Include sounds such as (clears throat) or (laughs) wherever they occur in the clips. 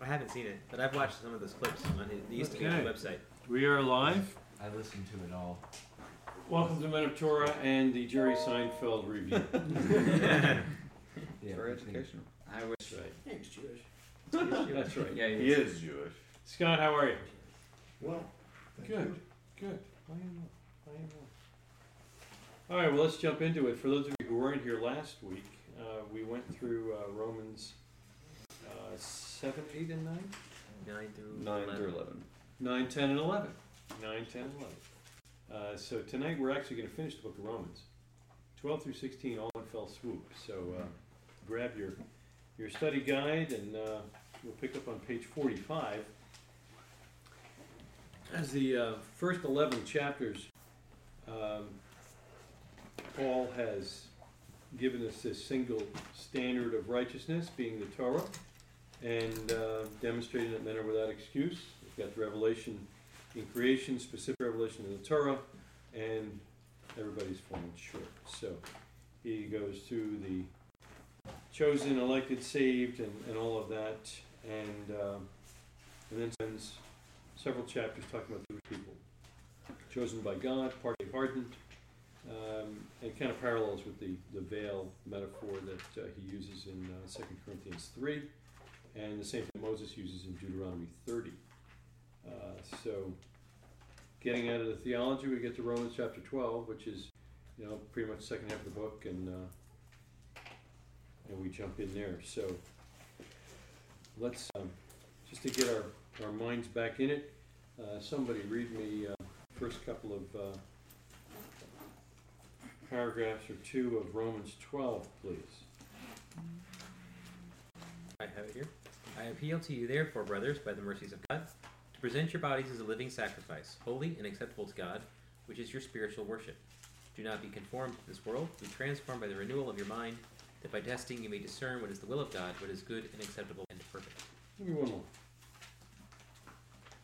I haven't seen it, but I've watched some of those clips on his, it used to be Okay. the website. We are live. I listened to it all. Welcome to Men of Torah and the Jerry Seinfeld review. (laughs) Yeah, for I think- education. I wish. Right. He's Jewish. That's right. (laughs) Yeah, He is Jewish. Scott, how are you? Well, thank Good. you. Good. I am not. I am not. All right, well, let's jump into it. For those of you who weren't here last week, uh, we went through uh, Romans uh, 7, 8, and 9? Nine through Nine 11. through eleven. 9, 10, and 11. 9, 10, and 11. Uh, so tonight we're actually going to finish the book of Romans. 12 through 16, all in fell swoop. So uh, grab your, your study guide and uh, we'll pick up on page 45. As the uh, first 11 chapters, um, Paul has given us this single standard of righteousness, being the Torah, and uh, demonstrating that men are without excuse. We've got the revelation in creation, specific revelation in the Torah, and everybody's falling short. So he goes through the chosen, elected, saved, and, and all of that, and um, and then spends several chapters talking about Jewish people, chosen by God, partly hardened, um, and kind of parallels with the, the veil metaphor that uh, he uses in uh, 2 Corinthians 3, and the same thing Moses uses in Deuteronomy 30. Uh, so, getting out of the theology, we get to Romans chapter 12, which is, you know, pretty much the second half of the book, and uh, and we jump in there. So, let's um, just to get our, our minds back in it. Uh, somebody read me uh, first couple of uh, paragraphs or two of Romans 12, please. I have it here. I appeal to you, therefore, brothers, by the mercies of God, to present your bodies as a living sacrifice, holy and acceptable to God, which is your spiritual worship. Do not be conformed to this world, be transformed by the renewal of your mind, that by testing you may discern what is the will of God, what is good and acceptable and perfect. Give me one more.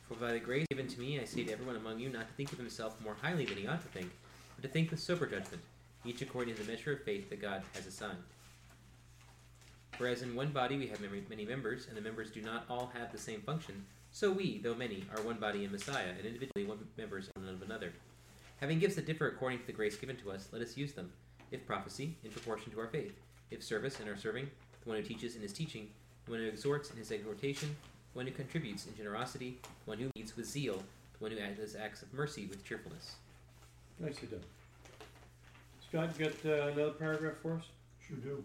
For by the grace given to me, I say to everyone among you not to think of himself more highly than he ought to think, but to think with sober judgment, each according to the measure of faith that God has assigned. For as in one body we have many many members, and the members do not all have the same function, so we, though many, are one body in Messiah, and individually one members one of another. Having gifts that differ according to the grace given to us, let us use them. If prophecy, in proportion to our faith. If service, in our serving. The one who teaches in his teaching. The one who exhorts in his exhortation. The one who contributes in generosity. The one who leads with zeal. The one who does acts of mercy with cheerfulness. Nicely done. Scott, you got uh, another paragraph for us? Sure do.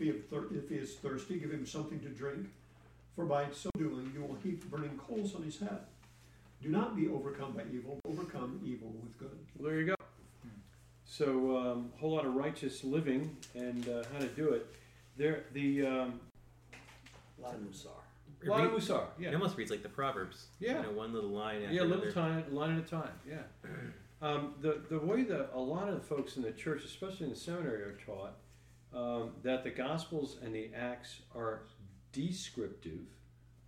If he, if he is thirsty, give him something to drink, for by so doing you will heap burning coals on his head. Do not be overcome by evil, overcome evil with good. Well, there you go. So, a um, whole lot of righteous living and uh, how to do it. There, the um, It lot of read- Musar. It almost reads like the Proverbs. Yeah. You know, one little line after yeah, a little time, line at a time. Yeah. (clears throat) Um, the the way that a lot of the folks in the church, especially in the seminary, are taught um, that the Gospels and the Acts are descriptive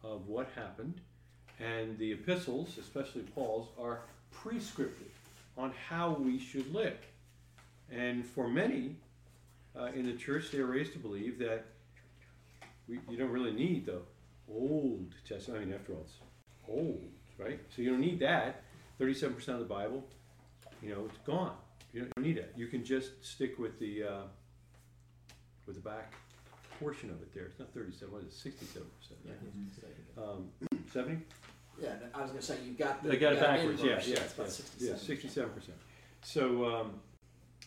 of what happened, and the epistles, especially Paul's, are prescriptive on how we should live. And for many uh, in the church, they are raised to believe that we, you don't really need the Old Testament. I mean, after all, it's old, right? So you don't need that. Thirty-seven percent of the Bible, you know, it's gone. You don't, need it. You can just stick with the uh, with the back portion of it there. It's not thirty-seven. What is it? Sixty-seven percent. Yeah. Um, um, seventy? Yeah, no, I was gonna say, you got the. I got it backwards, yeah, inverse, yeah, It's about yeah, sixty-seven. yeah, sixty-seven percent. So, um,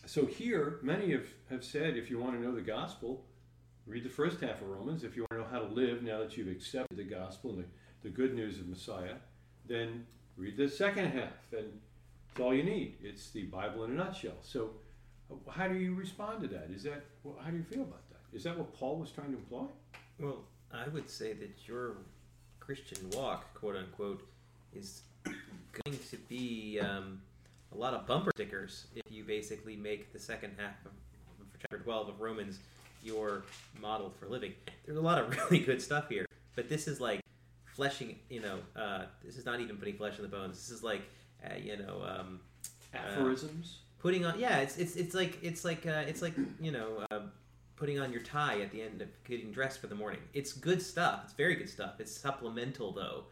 so here, many have, have said, if you wanna know the gospel, read the first half of Romans. If you wanna know how to live now that you've accepted the gospel and the, the good news of Messiah, then read the second half, and it's all you need. It's the Bible in a nutshell. So, uh, how do you respond to that? Is that, well, how do you feel about that? Is that what Paul was trying to imply? Well, I would say that your Christian walk, quote unquote, is going to be um, a lot of bumper stickers if you basically make the second half of, chapter 12 of Romans your model for living. There's a lot of (laughs) really good stuff here, but this is like fleshing, you know, uh, this is not even putting flesh on the bones. This is like, uh, you know, um, Aphorisms? Putting on yeah it's it's it's like it's like uh, it's like you know uh, putting on your tie at the end of getting dressed for the morning. It's good stuff. It's very good stuff. It's supplemental though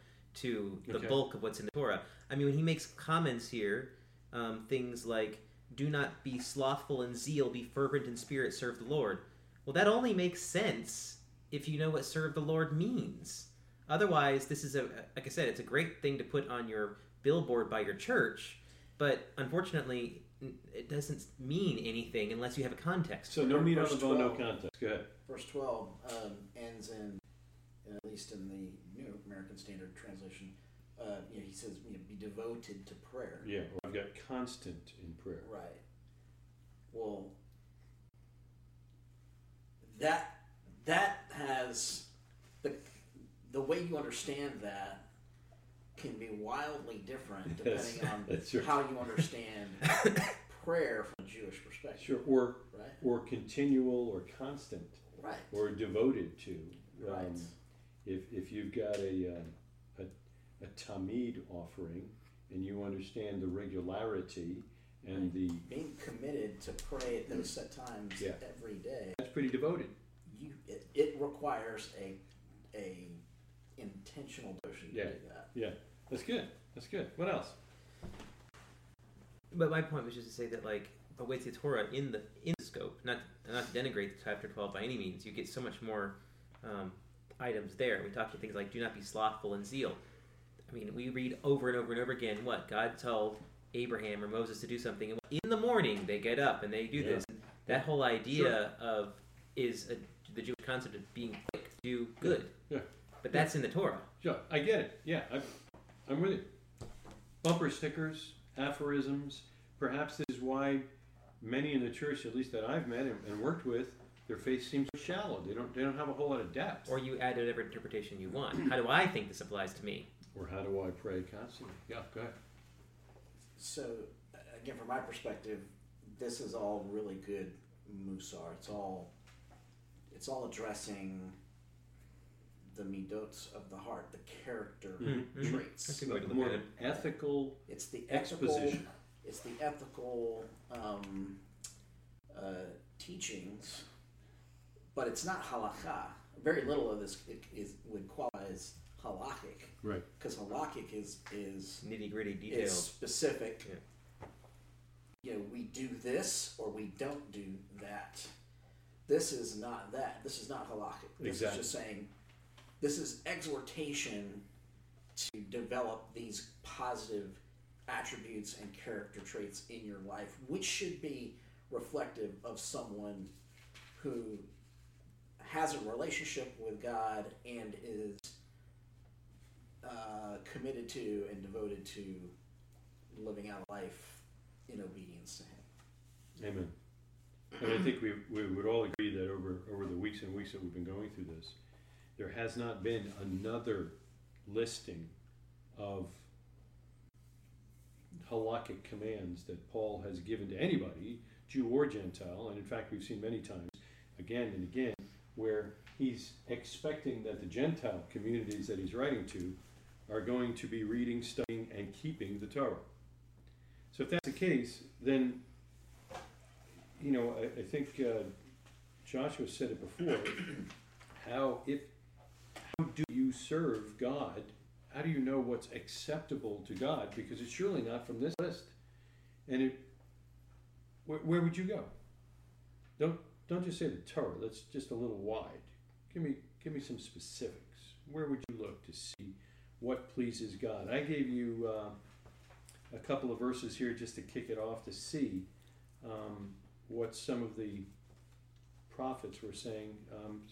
to the Okay. bulk of what's in the torah. I mean when he makes comments here um, things like do not be slothful in zeal be fervent in spirit serve the lord. Well that only makes sense if you know what serve the lord means. Otherwise this is a like i said it's a great thing to put on your billboard by your church but unfortunately it doesn't mean anything unless you have a context So no meat on the bone, no 12. contest. Go ahead. Verse twelve, um, ends in, at least in the New American Standard Translation, uh, you know, he says, you know, be devoted to prayer. Yeah, or I've got constant in prayer. Right. Well, that that has the the way you understand that can be wildly different (laughs) Yes, depending on (laughs) that's right. how you understand (laughs) prayer from a Jewish perspective. Sure, or Right. or continual or constant Right. or devoted to. Um, Right. If if you've got a um, a, a tamid offering and you understand the regularity and the Being committed to pray at those set times Yeah. every day, that's pretty devoted. you it, it requires a a intentional devotion to Yeah. do that. Yeah, that's good. That's good. What else? but my point was just to say that like awaits the torah in the in the scope not not to denigrate chapter 12 by any means you get so much more um, items there we talked about things like do not be slothful in zeal i mean we read over and over and over again what god told abraham or moses to do something and in the morning they get up and they do Yeah. this and that whole idea of is a, the jewish concept of being quick to do good Yeah. but that's in the torah Sure, I get it. Yeah, I, I'm with you. Bumper stickers, aphorisms. Perhaps this is why many in the church, at least that I've met and, and worked with, their faith seems shallow. They don't. They don't have a whole lot of depth. or you add whatever interpretation you want how do i think this applies to me Or how do I pray constantly? Yeah, go ahead. So, again, from my perspective, this is all really good musar. It's all, it's all addressing the midots of the heart, the character Mhm, mhm. traits. That's a good way to look More at it. ethical It's the ethical, exposition. it's the ethical um, uh, teachings, but it's not halakha. Very little of this i- is would qualify as halakhic, Right. because halakhic is is nitty gritty is details specific. Yeah. You know, we do this or we don't do that. This is not that. This is not halakhic. This Exactly. is just saying, this is exhortation to develop these positive attributes and character traits in your life, which should be reflective of someone who has a relationship with God and is uh, committed to and devoted to living out life in obedience to Him. Amen. And I think we, we would all agree that over, over the weeks and weeks that we've been going through this, there has not been another listing of halakhic commands that Paul has given to anybody, Jew or Gentile. And in fact, we've seen many times, again and again, where he's expecting that the Gentile communities that he's writing to are going to be reading, studying, and keeping the Torah. So if that's the case, then you know, I, I think uh, Joshua said it before. (coughs) How if how do you serve God? How do you know what's acceptable to God? Because it's surely not from this list. And it, where, where would you go? Don't don't just say the Torah. That's just a little wide. Give me give me some specifics. where would you look to see what pleases God? I gave you uh, a couple of verses here just to kick it off to see um, what some of the prophets were saying. Um,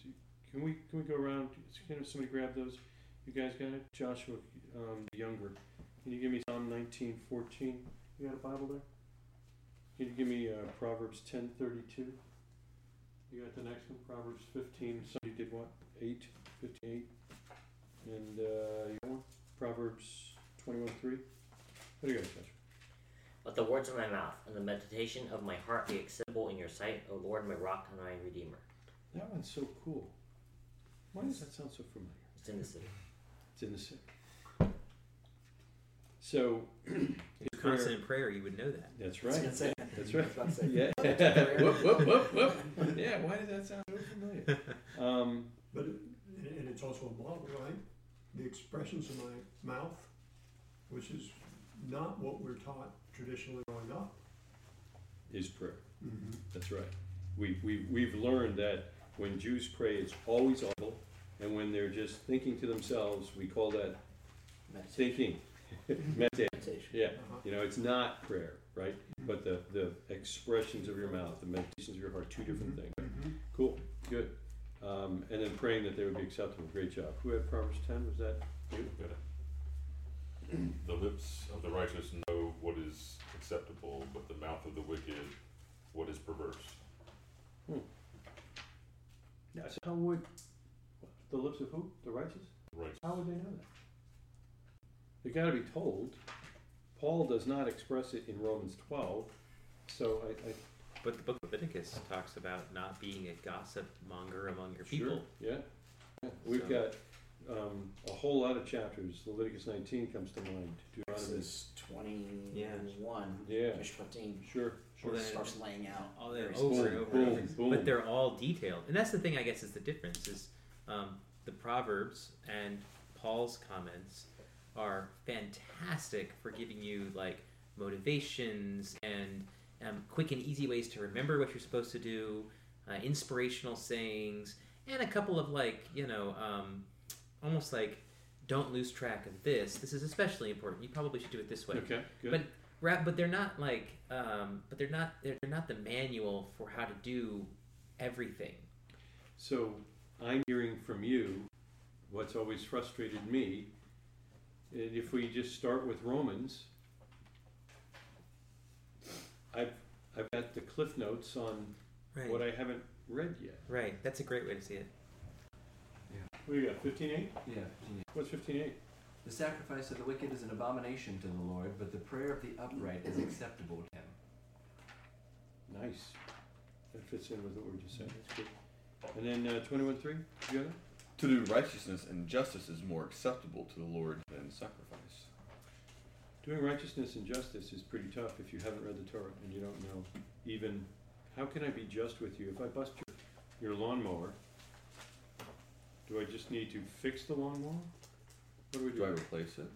can we can we go around? Can somebody grab those? You guys got it? Joshua, um, the younger. Can you give me Psalm nineteen fourteen? You got a Bible there? Can you give me uh, Proverbs ten thirty two? You got the next one, Proverbs fifteen. Somebody did what? Eight, fifty-eight, and uh, you got one? Proverbs twenty-one three. What do you got, Joshua? Let the words of my mouth and the meditation of my heart be acceptable in your sight, O Lord, my rock and my redeemer. That one's so cool. Why does that sound so familiar? It's in the city. It's in the city. So, (clears throat) If you're prayer- constant in prayer, you would know that. That's right. gonna That's right. was about to say, Yeah. (laughs) whoop, whoop, whoop, whoop. Yeah, why does that sound so familiar? (laughs) Um, But, it- and and it's also a model, right? The expressions of my mouth, which is not what we're taught traditionally growing up. is prayer. Mm-hmm. That's right. We, we, we've learned that when Jews pray, it's always audible, and when they're just thinking to themselves, we call that Meditation. thinking, (laughs) meditation. Meditation. Yeah, Uh-huh. you know, it's not prayer, right? But the, the expressions of your mouth, the meditations of your heart, two different things. Mm-hmm. Cool, good. Um, and then praying that they would be acceptable. Great job. Who had Proverbs ten? Was that you? Got it. (clears throat) The lips of the righteous know what is acceptable, but the mouth of the wicked what is perverse. Yeah. So how would the lips of who? The righteous? Righteous. How would they know that? They got to be told. Paul does not express it in Romans twelve, so I, I But the book of Leviticus talks about not being a gossip monger among your Sure, people. yeah. yeah. We've So- got um, a whole lot of chapters. Leviticus 19 comes to mind. Deuteronomy. Exodus twenty-one. Yeah. Fifteen. Sure, sure. Well, then- starts laying out. all that very over and over and over. boom, boom. But they're all detailed, and that's the thing. I guess is the difference is um, the proverbs and Paul's comments are fantastic for giving you like motivations and um, quick and easy ways to remember what you're supposed to do, uh, inspirational sayings, and a couple of like you know um, almost like don't lose track of this. This is especially important. You probably should do it this way. Okay, good. But Ra- but they're not like um, but they're not they're, they're not the manual for how to do everything So I'm hearing from you what's always frustrated me. And if we just start with Romans, I've I've got the cliff notes on right what I haven't read yet. right that's a great way to see it What do you got? Fifteen eight? Yeah. What's fifteen eight? The sacrifice of the wicked is an abomination to the Lord, but the prayer of the upright is acceptable to him. Nice. That fits in with what we were just saying. That's good. And then uh, twenty-one three. You got it? To do righteousness and justice is more acceptable to the Lord than sacrifice. Doing righteousness and justice is pretty tough if you haven't read the Torah and you don't know even how can I be just with you if I bust your your lawnmower. Do I just need to fix the lawnmower? What do we Do I do? replace it?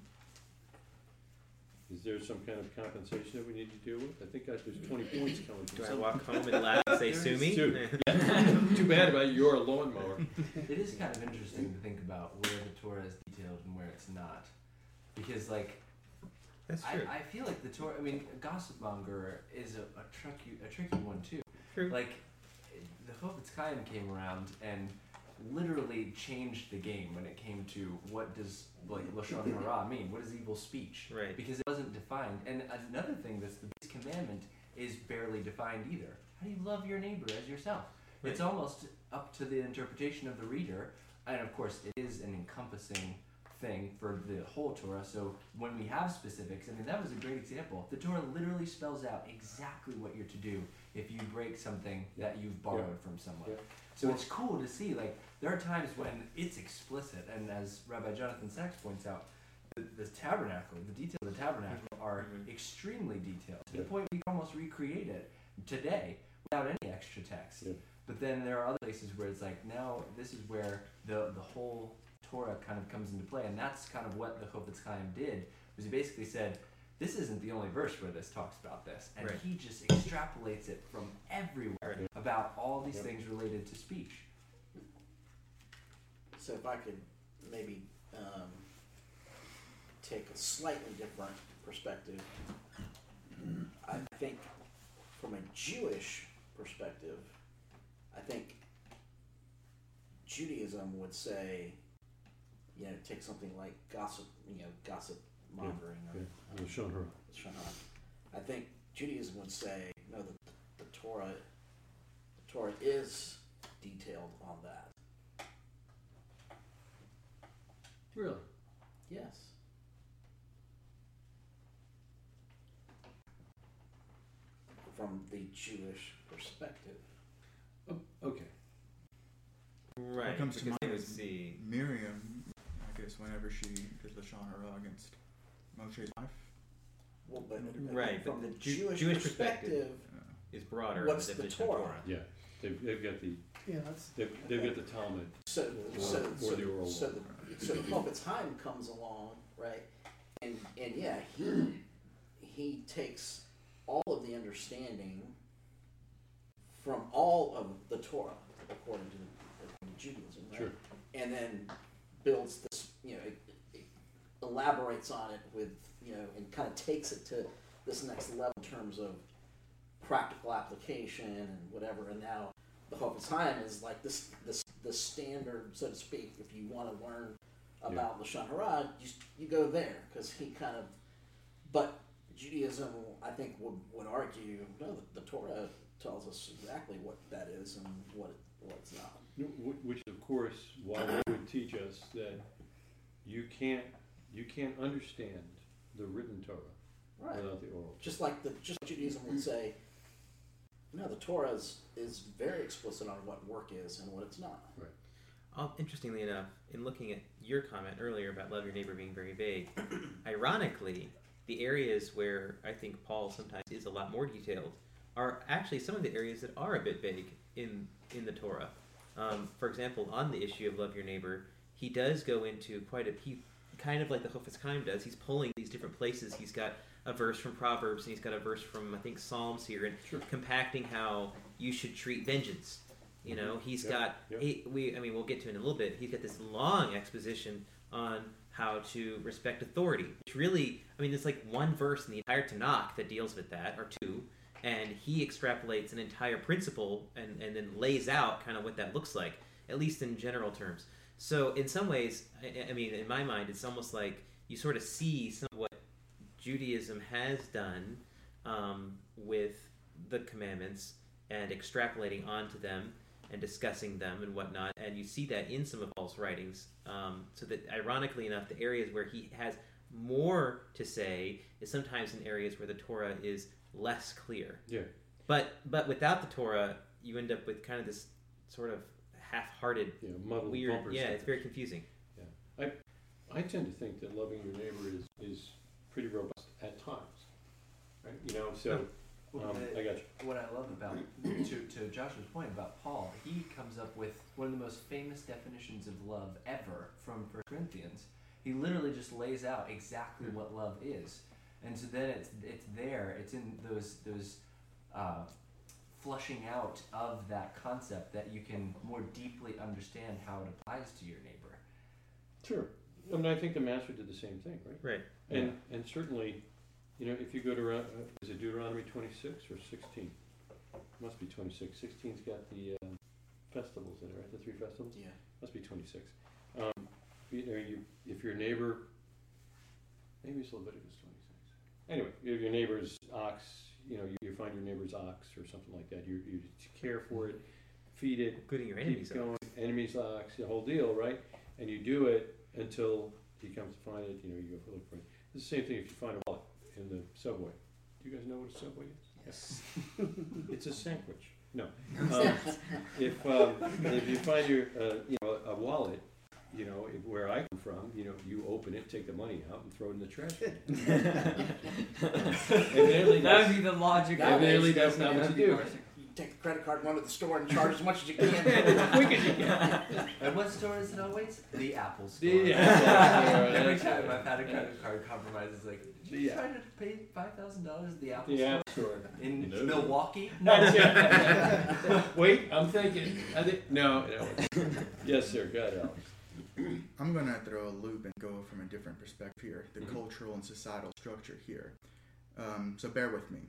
Is there some kind of compensation that we need to deal with? I think that there's twenty points coming from do i some- walk home and laugh and say sue me Sue. (laughs) Too bad about your lawnmower. It is kind of interesting to think about where the Torah is detailed and where it's not. Because, like, that's I, true I feel like the Torah, I mean, a gossip monger is a, a, tricky, a tricky one, too. true Like, the Chofetz Chaim came around and literally changed the game when it came to what does, like, Lashon Hara mean? What is evil speech? right because it wasn't defined. And another thing that's the base commandment is barely defined either. How do you love your neighbor as yourself? It's almost up to the interpretation of the reader, and of course, it is an encompassing thing for the whole Torah. So when we have specifics, I mean, that was a great example. The Torah literally spells out exactly what you're to do if you break something that you've borrowed from someone. Yeah. So it's cool to see. Like there are times when it's explicit, and as Rabbi Jonathan Sacks points out, the, the tabernacle, the details of the tabernacle are Mhm. extremely detailed to Yeah. the point we can almost recreate it today without any extra text. Yeah. But then there are other places where it's like now this is where the the whole Torah kind of comes into play, and that's kind of what the Chofetz Chaim did. Was he basically said, "This isn't the only verse where this talks about this," and Right. he just extrapolates it from everywhere about all these Yeah. things related to speech. So if I could maybe um, take a slightly different perspective. I think from a Jewish perspective, I think Judaism would say, you know, take something like gossip, you know, gossip mongering or Yeah, Lashon Hara. Shana. I think Judaism would say, no, the, the Torah, the Torah is detailed on that. Really? Yes. From the Jewish perspective. Oh, okay. Right. What comes to mind is see. Miriam, I whenever she does the Shana against Moshe's wife. Well, but but Right, from but the Ju- Jewish, Jewish perspective, is broader What's in the definition Torah? Torah. Yeah, they've, they've got the, Yeah, that's, they've, they've got the Talmud. so Or- so or so, the oral so the so the Chofetz Chaim comes along, right? And and yeah, he he takes all of the understanding from all of the Torah, according to, according to Judaism, right? Sure. And then builds this, you know, it, it elaborates on it with, you know, and kind of takes it to this next level in terms of practical application and whatever. And now the Chofetz Chaim is like this, this, the standard, so to speak. If you want to learn about Lashon Hara, you, you go there because he kind of. But Judaism, I think, would, would argue no, the, the Torah tells us exactly what that is and what it, what's not. No, wh- Which, of course, why they would teach us that you can't, you can't understand the written Torah Right. without the oral. Just like the just like Judaism would say, no, the Torah is, is very explicit on what work is and what it's not. Um, interestingly enough, in looking at your comment earlier about love your neighbor being very vague, (clears throat) ironically, the areas where I think Paul sometimes is a lot more detailed are actually some of the areas that are a bit vague in in the Torah. Um, for example, on the issue of love your neighbor, he does go into quite a he kind of like the Chofetz Chaim does. He's pulling these different places. He's got a verse from Proverbs and he's got a verse from I think Psalms here, and Sure. compacting how you should treat vengeance. You know, he's Yep, got yep. he, we. I mean, we'll get to it in a little bit. He's got this long exposition on how to respect authority, which really, I mean, there's like one verse in the entire Tanakh that deals with that, or two, and he extrapolates an entire principle and and then lays out kind of what that looks like, at least in general terms. So, in some ways, I, I mean, in my mind, it's almost like you sort of see some of what Judaism has done um, with the commandments and extrapolating onto them and discussing them and whatnot. And you see that in some of Paul's writings. Um, so that, ironically enough, the areas where he has more to say is sometimes in areas where the Torah is less clear. Yeah. But but without the Torah, you end up with kind of this sort of half-hearted, You know, muddled weird. bumper Yeah, it's very confusing. Yeah. I I tend to think that loving your neighbor is, is pretty robust at times, right? You know, so, Well, um, the- I got you. what I love about to to Joshua's point about Paul, he comes up with one of the most famous definitions of love ever from First Corinthians. He literally just lays out exactly what love is, and so then it's it's there. It's in those those uh, flushing out of that concept that you can more deeply understand how it applies to your neighbor. Sure. I mean, I think the master did the same thing, right? Right. And, and certainly, you know, if you go to, uh, is it Deuteronomy twenty-six or sixteen? Must be twenty-six. Sixteen's got the, uh, festivals in it, right? The three festivals? Yeah. Must be twenty-six. Um, you know, you, if your neighbor, maybe it's a Leviticus twenty-six. Anyway, if your neighbor's ox, you know, you, you find your neighbor's ox or something like that, you, you care for it, feed it, Including your it going, enemies ox, the whole deal, right? And you do it until he comes to find it, you know, you go look for it. It's the same thing if you find a wallet in the subway. Do you guys know what a subway is? Yes. (laughs) It's a sandwich. No. (laughs) Um, if um, if you find your uh, you know a wallet, you know where I come from, you know you open it, take the money out, and throw it in the trash (laughs) can. That that's, would be the logic. Nowadays, evidently that's not what you do. You take the credit card, run to the store, and charge as much as you can. (laughs) As quick as you can. And what store is it always? The Apple Store. The Apple Store, (laughs) Every time. I've had a credit card compromise, it's like, did you The try to pay five thousand dollars at the Apple The Store App Store. in No. Milwaukee? That's it. Wait, I'm thinking. I think no, no. Yes, sir. Go ahead, Alex. (clears throat) I'm gonna throw a loop and go from a different perspective here, the Mhm. cultural and societal structure here. Um, so bear with me.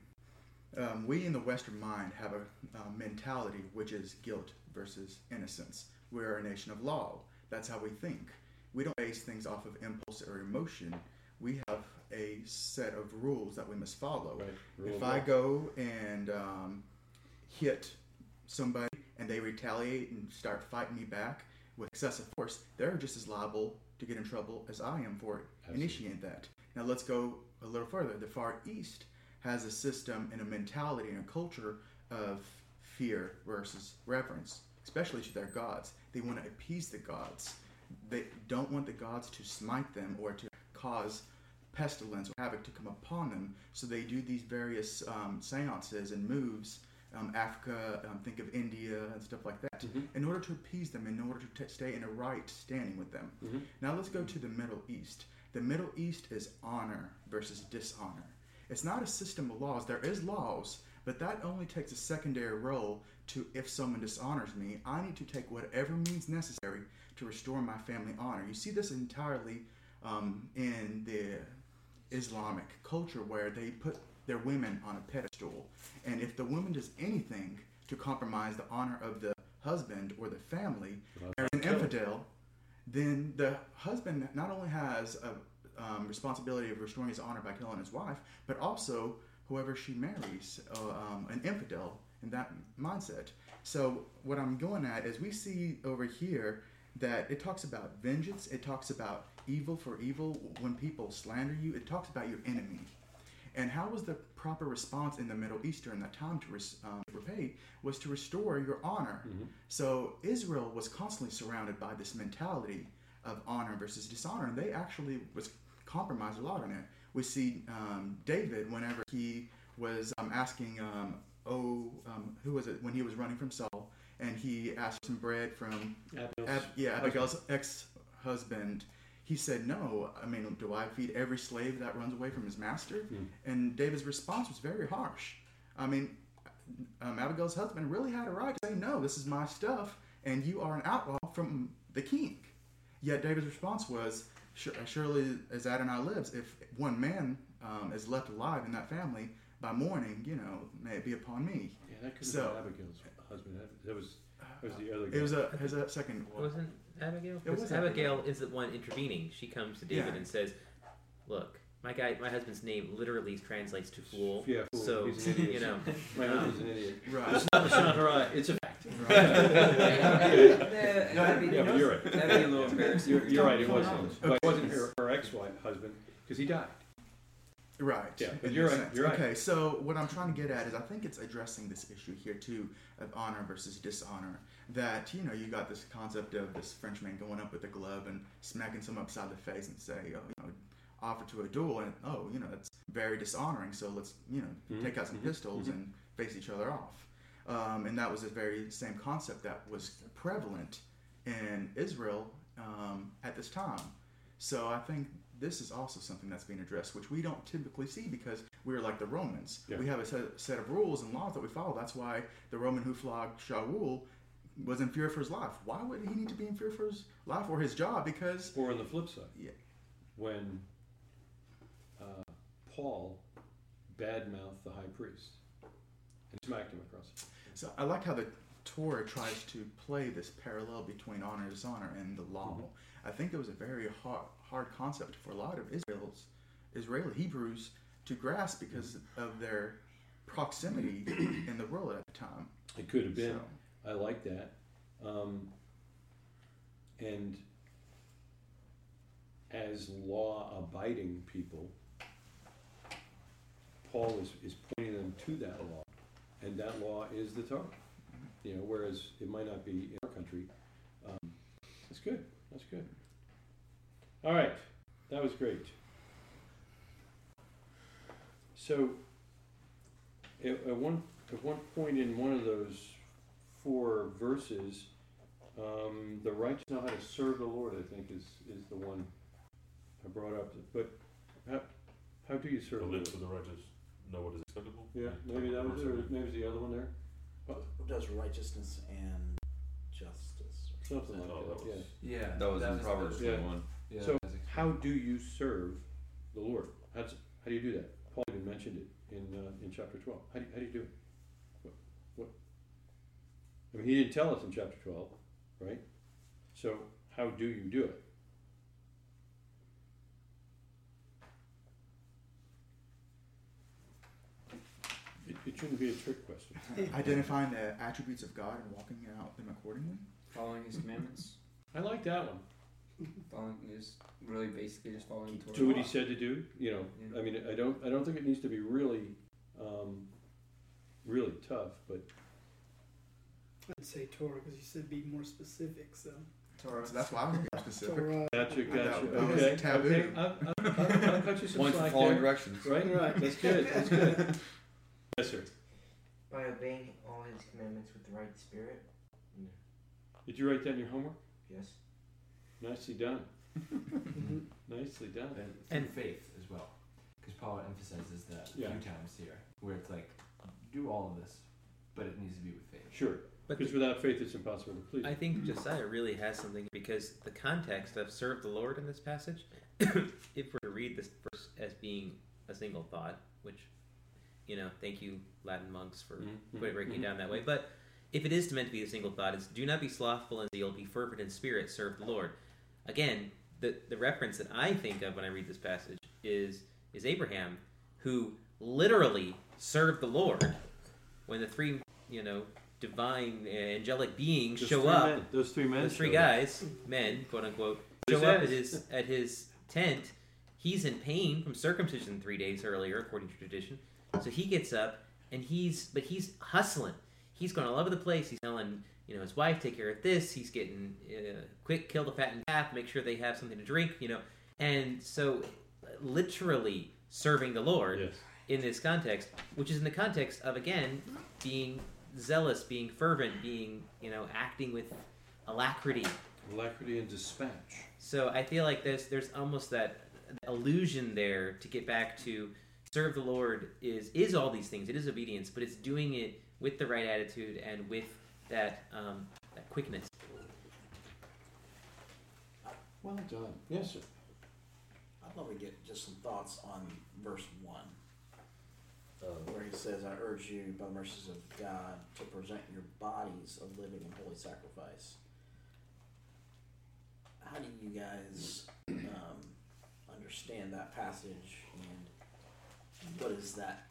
Um, we in the Western mind have a uh, mentality which is guilt versus innocence. We're a nation of law. That's how we think. We don't base things off of impulse or emotion. We have a set of rules that we must follow. Right. If I go and um, hit somebody and they retaliate and start fighting me back with excessive force, they're just as liable to get in trouble as I am for Absolutely. initiating that. Now let's go a little further. The Far East has a system and a mentality and a culture of fear versus reverence, especially to their gods. They want to appease the gods. They don't want the gods to smite them or to cause pestilence or havoc to come upon them. So they do these various um, seances and moves. Um, Africa, um, think of India and stuff like that, Mhm. in order to appease them, in order to t- stay in a right standing with them. Mhm. Now let's go to the Middle East. The Middle East is honor versus dishonor. It's not a system of laws. There is laws, but that only takes a secondary role to if someone dishonors me, I need to take whatever means necessary to restore my family honor. You see this entirely um, in the Islamic culture where they put their women on a pedestal. And if the woman does anything to compromise the honor of the husband or the family, or an infidel, then the husband not only has a um, responsibility of restoring his honor by killing his wife, but also whoever she marries, uh, um, an infidel in that mindset. So what I'm going at is we see over here that it talks about vengeance. It talks about evil for evil. When people slander you, it talks about your enemy. And how was the proper response in the Middle East during that time to res- um, repay was to restore your honor. Mhm. So Israel was constantly surrounded by this mentality of honor versus dishonor, and they actually was compromised a lot on it. We see um, David whenever he was um, asking, um, oh, um, who was it when he was running from Saul, and he asked some bread from Ab- yeah, husband. Abigail's ex-husband. He said, "No. I mean, do I feed every slave that runs away from his master?" Hmm. And David's response was very harsh. I mean, um, Abigail's husband really had a right to say, "No, this is my stuff, and you are an outlaw from the king." Yet David's response was, "Sur- "Surely as Adonai lives, if one man um, is left alive in that family by morning, you know, may it be upon me." Yeah, that could have So- been Abigail's husband. That, that was that was the other guy. It was a, it was a second. It wasn't Abigail? It 'Cause was Abigail Abigail. is the one intervening. She comes to David Yeah. and says, "Look, my guy, my husband's name literally translates to fool. Yeah, fool. So He's an idiot. (laughs) you know, My um, husband's an idiot. Right. It's not Lashon Hara, it's a fact. Yeah, (laughs) yeah, but you're right. That'd be a little embarrassing. You're, you're right, it wasn't. knowledge. But it wasn't her, her ex-wife, husband, because he died. Right. Yeah, but in you're right, sense. you're right. Okay, so what I'm trying to get at is I think it's addressing this issue here too of honor versus dishonor. That you know you got this concept of this Frenchman going up with a glove and smacking someone upside the face and say, oh, you know, offer to a duel, and oh, you know that's very dishonoring. So let's you know Mhm, take out some mhm, pistols mhm. and face each other off. Um, and that was the very same concept that was prevalent in Israel um, at this time. So I think this is also something that's being addressed, which we don't typically see because we're like the Romans. Yeah. We have a set, set of rules and laws that we follow. That's why the Roman who flogged Shaul was in fear for his life. Why would he need to be in fear for his life or his job? Because Or on the flip side, Yeah. when uh, Paul badmouthed the high priest and smacked him across so I like how the Torah tries to play this parallel between honor and dishonor and the law. I think it was a very hard, hard concept for a lot of Israel's Israeli Hebrews to grasp because of their proximity in the world at the time. It could have been. So- I like that. Um, and as law abiding people, Paul is, is pointing them to that law. And that law is the Torah. You know, whereas it might not be in our country. Um, that's good. That's good. All right. That was great. So, at, at one at one point in one of those four verses, um, the righteous know how to serve the Lord. I think is is the one I brought up. But how how do you serve The the lips Lord? of the righteous know what is acceptable. Yeah, maybe that was or maybe it was the other one there. Who does righteousness and justice? Something like Oh, that, that was- yeah. Yeah. That was in the- Proverbs Yeah. 21. Yeah, So, that was How do you serve the Lord? How's, how do you do that? Paul even mentioned it in, uh, in chapter twelve. How do, you- how do you do it? What, what? I mean, he didn't tell us in chapter twelve, right? So, how do you do it? It, it shouldn't be a trick question. (laughs) Identifying the attributes of God and walking out them accordingly. Following his commandments. I like that one. (laughs) Following is really basically just following Torah. Do what he said to do, you know, Yeah. I mean, I don't, I don't think it needs to be really, um, really tough, but I'd say Torah because you said be more specific. So Torah. So that's why I was getting specific. Torah. Gotcha, I gotcha. thought that was Okay, taboo. okay. I'll, I'll, I'll, I'll cut you some One slack following there. directions. Right, right. That's good. That's good. (laughs) Yes, sir. By obeying all his commandments with the right spirit. Did you write down your homework? Yes. Nicely done. Mhm. (laughs) Nicely done. and, And- and faith as well, because Paul emphasizes that a Yeah. few times here, where it's like, do all of this, but it needs to be with faith. Sure. But Because without faith, it's impossible to please. I think Josiah really has something because the context of serve the Lord in this passage, (coughs) if we're to read this verse as being a single thought, which, you know, thank you, Latin monks, for Mhm, put- breaking mhm. it down that way. But if it is meant to be a single thought, it's do not be slothful in zeal, be fervent in spirit, serve the Lord. Again, the, the reference that I think of when I read this passage is is Abraham, who literally served the Lord when the three, you know, divine uh, angelic beings Those show up men- those three men. those three showed up. guys, men, quote unquote, show up at his at his tent. He's in pain from circumcision three days earlier, according to tradition. So he gets up and he's but he's hustling. He's going all over the place. He's telling you know his wife take care of this. He's getting uh, quick kill the fattened calf, make sure they have something to drink. You know, and so literally serving the Lord Yes. in this context, which is in the context of again being zealous, being fervent, being you know acting with alacrity. Alacrity and dispatch. So I feel like there's there's almost that illusion there to get back to serve the Lord is is all these things. It is obedience, but it's doing it with the right attitude and with that um, that quickness. Well done. Yes, sir. I'd love to get just some thoughts on verse one, Uh, where he says, "I urge you, by the mercies of God, to present your bodies a living and holy sacrifice." How do you guys um, understand that passage, and what is that?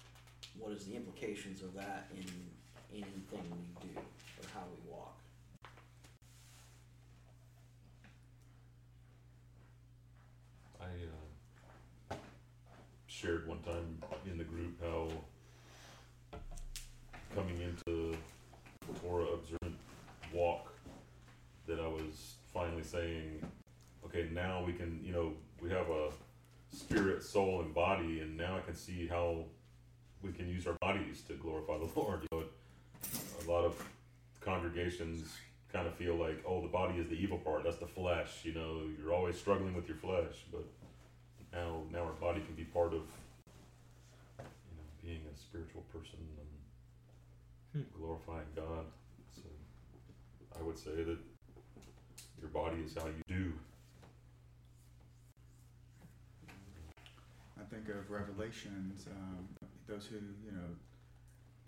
What is the implications of that in anything we do or how we walk? I uh, shared one time in the group how coming into Torah observant walk that I was finally saying, okay, now we can, you know, we have a spirit, soul, and body, and now I can see how we can use our bodies to glorify the (laughs) Lord. You know, a lot of congregations kind of feel like, oh, the body is the evil part. That's the flesh. You know, you're always struggling with your flesh, but now now our body can be part of you know being a spiritual person and hmm. glorifying God. So I would say that your body is how you do. I think of Revelations, um, those who, you know,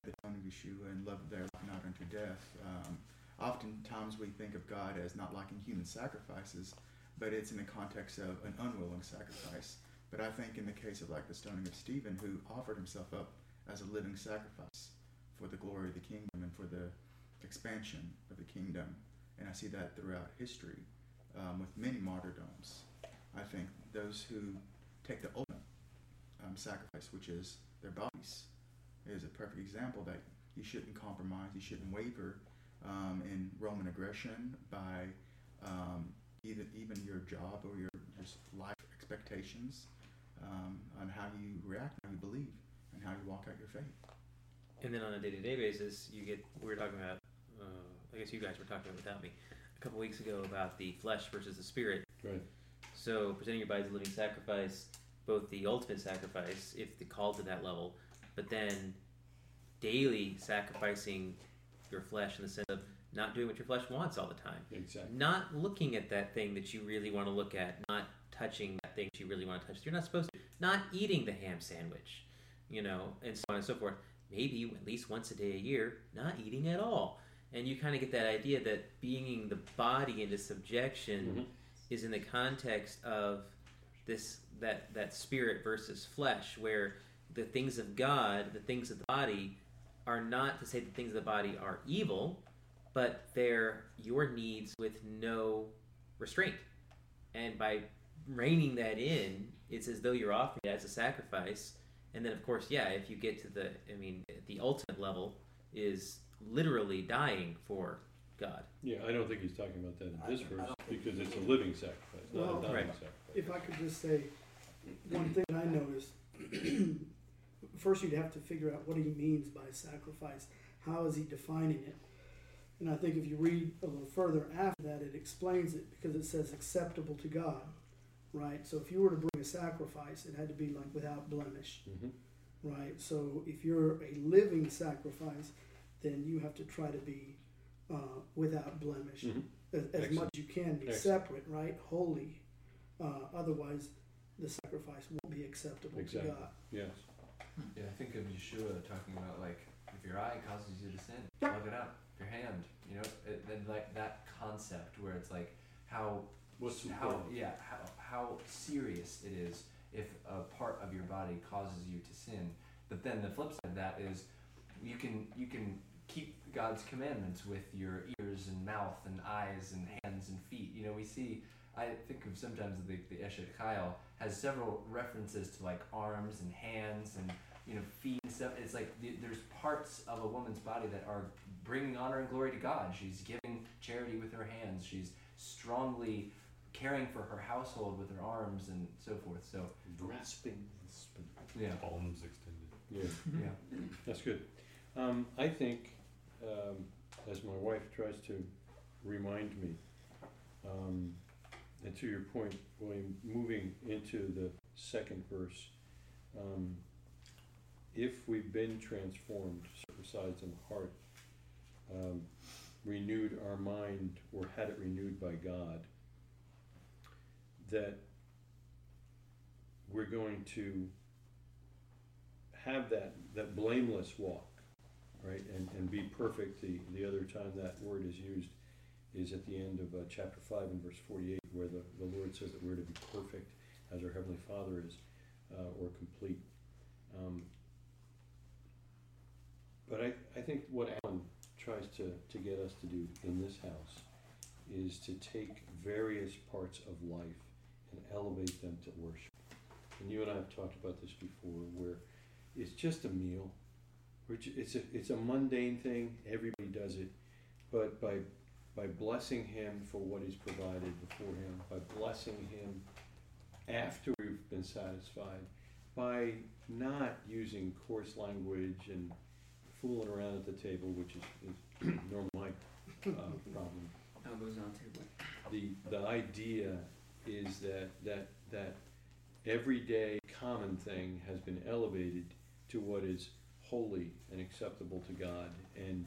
the tongue of Yeshua and love their life not unto death. Um, oftentimes we think of God as not liking human sacrifices, but it's in the context of an unwilling sacrifice. But I think in the case of like the stoning of Stephen, who offered himself up as a living sacrifice for the glory of the kingdom and for the expansion of the kingdom, and I see that throughout history um, with many martyrdoms. I think those who take the um, sacrifice, which is their bodies, is a perfect example that you shouldn't compromise, you shouldn't waver um, in Roman aggression by um, either even your job or your just life expectations um, on how you react, how you believe, and how you walk out your faith. And then on a day to day basis, you get we were talking about. Uh, I guess you guys were talking without me a couple weeks ago about the flesh versus the spirit. Right. So presenting your body as a living sacrifice, both the ultimate sacrifice, if the called to that level, but then daily sacrificing your flesh in the sense of not doing what your flesh wants all the time, Exactly. not looking at that thing that you really want to look at, not touching that thing that you really want to touch. You're not supposed to. Not eating the ham sandwich, you know, and so on and so forth. Maybe at least once a day a year, not eating at all. And you kind of get that idea that being the body into subjection Mhm. is in the context of this that that spirit versus flesh, where the things of God, the things of the body, are not to say the things of the body are evil, but they're your needs with no restraint. And by reining that in, it's as though you're offering it as a sacrifice. And then, of course, yeah, if you get to the, I mean, the ultimate level is literally dying for God. Yeah, I don't think he's talking about that in this I- I verse don't because it's a living sacrifice, not Well- a dying Right. sacrifice. If I could just say, one thing that I noticed, (clears throat) first you'd have to figure out what he means by sacrifice. How is he defining it? And I think if you read a little further after that, it explains it because it says acceptable to God, right? So if you were to bring a sacrifice, it had to be like without blemish, Mhm. right? So if you're a living sacrifice, then you have to try to be uh, without blemish Mhm. as, as much as you can be Excellent. separate, right? Holy. Uh, otherwise, the sacrifice won't be acceptable Exactly. to God. Yes. Yeah, I think of Yeshua talking about like if your eye causes you to sin, plug it out. Your hand, you know, it, then like that concept where it's like how What's how important? yeah how how serious it is if a part of your body causes you to sin. But then the flip side of that is you can you can keep God's commandments with your ears and mouth and eyes and hands and feet. You know, we see I think of sometimes the the Eshet Chayil has several references to like arms and hands and you know feet and stuff. It's like the, there's parts of a woman's body that are bringing honor and glory to God. She's giving charity with her hands. She's strongly caring for her household with her arms and so forth. So Grasping. yeah, Palms extended. Yeah. yeah. That's good. Um, I think, um, as my wife tries to remind me, um, and to your point, William, moving into the second verse, um, if we've been transformed, circumcised in the heart, um, renewed our mind, or had it renewed by God, that we're going to have that, that blameless walk, right, and, and be perfect. The, the other time that word is used is at the end of uh, chapter five and verse forty-eight, where the, the Lord says that we're to be perfect as our Heavenly Father is, uh, or complete. Um, but I, I think what Alan tries to, to get us to do in this house is to take various parts of life and elevate them to worship. And you and I have talked about this before, where it's just a meal. It's a, it's a mundane thing, everybody does it, but by, by blessing him for what he's provided before him, by blessing him after we've been satisfied, by not using coarse language and fooling around at the table, which is, is (clears throat) normally my uh, problem Elbows on table. the the idea is that that that everyday common thing has been elevated to what is holy and acceptable to God, and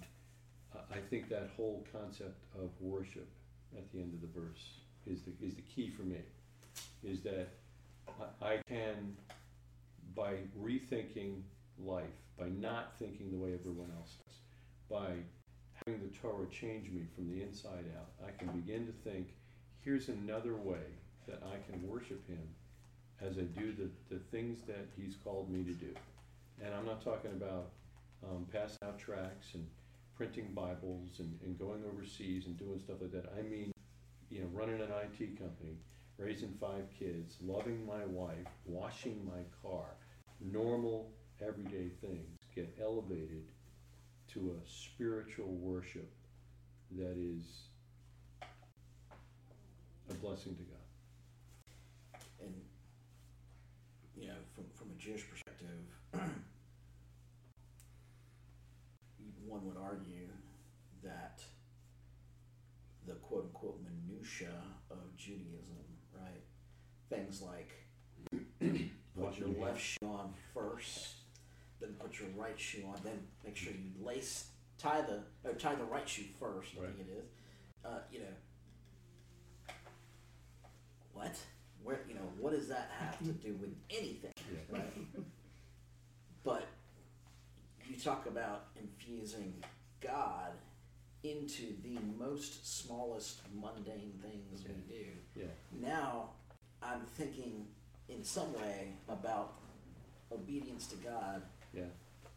I- think that whole concept of worship at the end of the verse is the is the key for me. Is that I, I can by rethinking life, by not thinking the way everyone else does, by having the Torah change me from the inside out, I can begin to think, here's another way that I can worship Him as I do the, the things that He's called me to do. And I'm not talking about um, passing out tracts and printing Bibles and, and going overseas and doing stuff like that. I mean, you know, running an IT company, raising five kids, loving my wife, washing my car, normal, everyday things get elevated to a spiritual worship that is a blessing to God. and you know, from from a Jewish perspective, (clears throat) one would argue that the quote unquote minutia of Judaism, right? Things like (clears throat) put your left shoe on first, then put your right shoe on, then make sure you lace tie the or tie the right shoe first. I think it is. Uh, you know, what? Where you know what does that have to (laughs) do with anything? Yeah. Right. But you talk about infusing God into the most smallest mundane things we do. Yeah. Now I'm thinking in some way about obedience to God Yeah.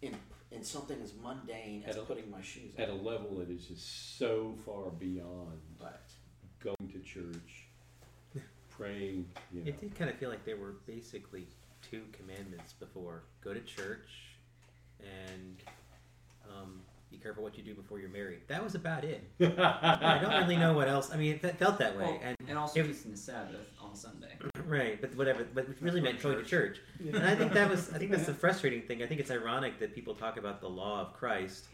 in in something as mundane as At a- putting my shoes At a level that is just so far beyond Right. going to church, (laughs) praying, you know. It did kind of feel like there were basically two commandments before: go to church, and um, be careful what you do before you're married. That was about it. (laughs) I don't really know what else. I mean, it felt that way, Well, and and also it- keeping the Sabbath on Sunday. (clears throat) right, but whatever. But it really meant going to church. Yeah. And I think that was, I think that's the (laughs) frustrating thing. I think it's ironic that people talk about the law of Christ,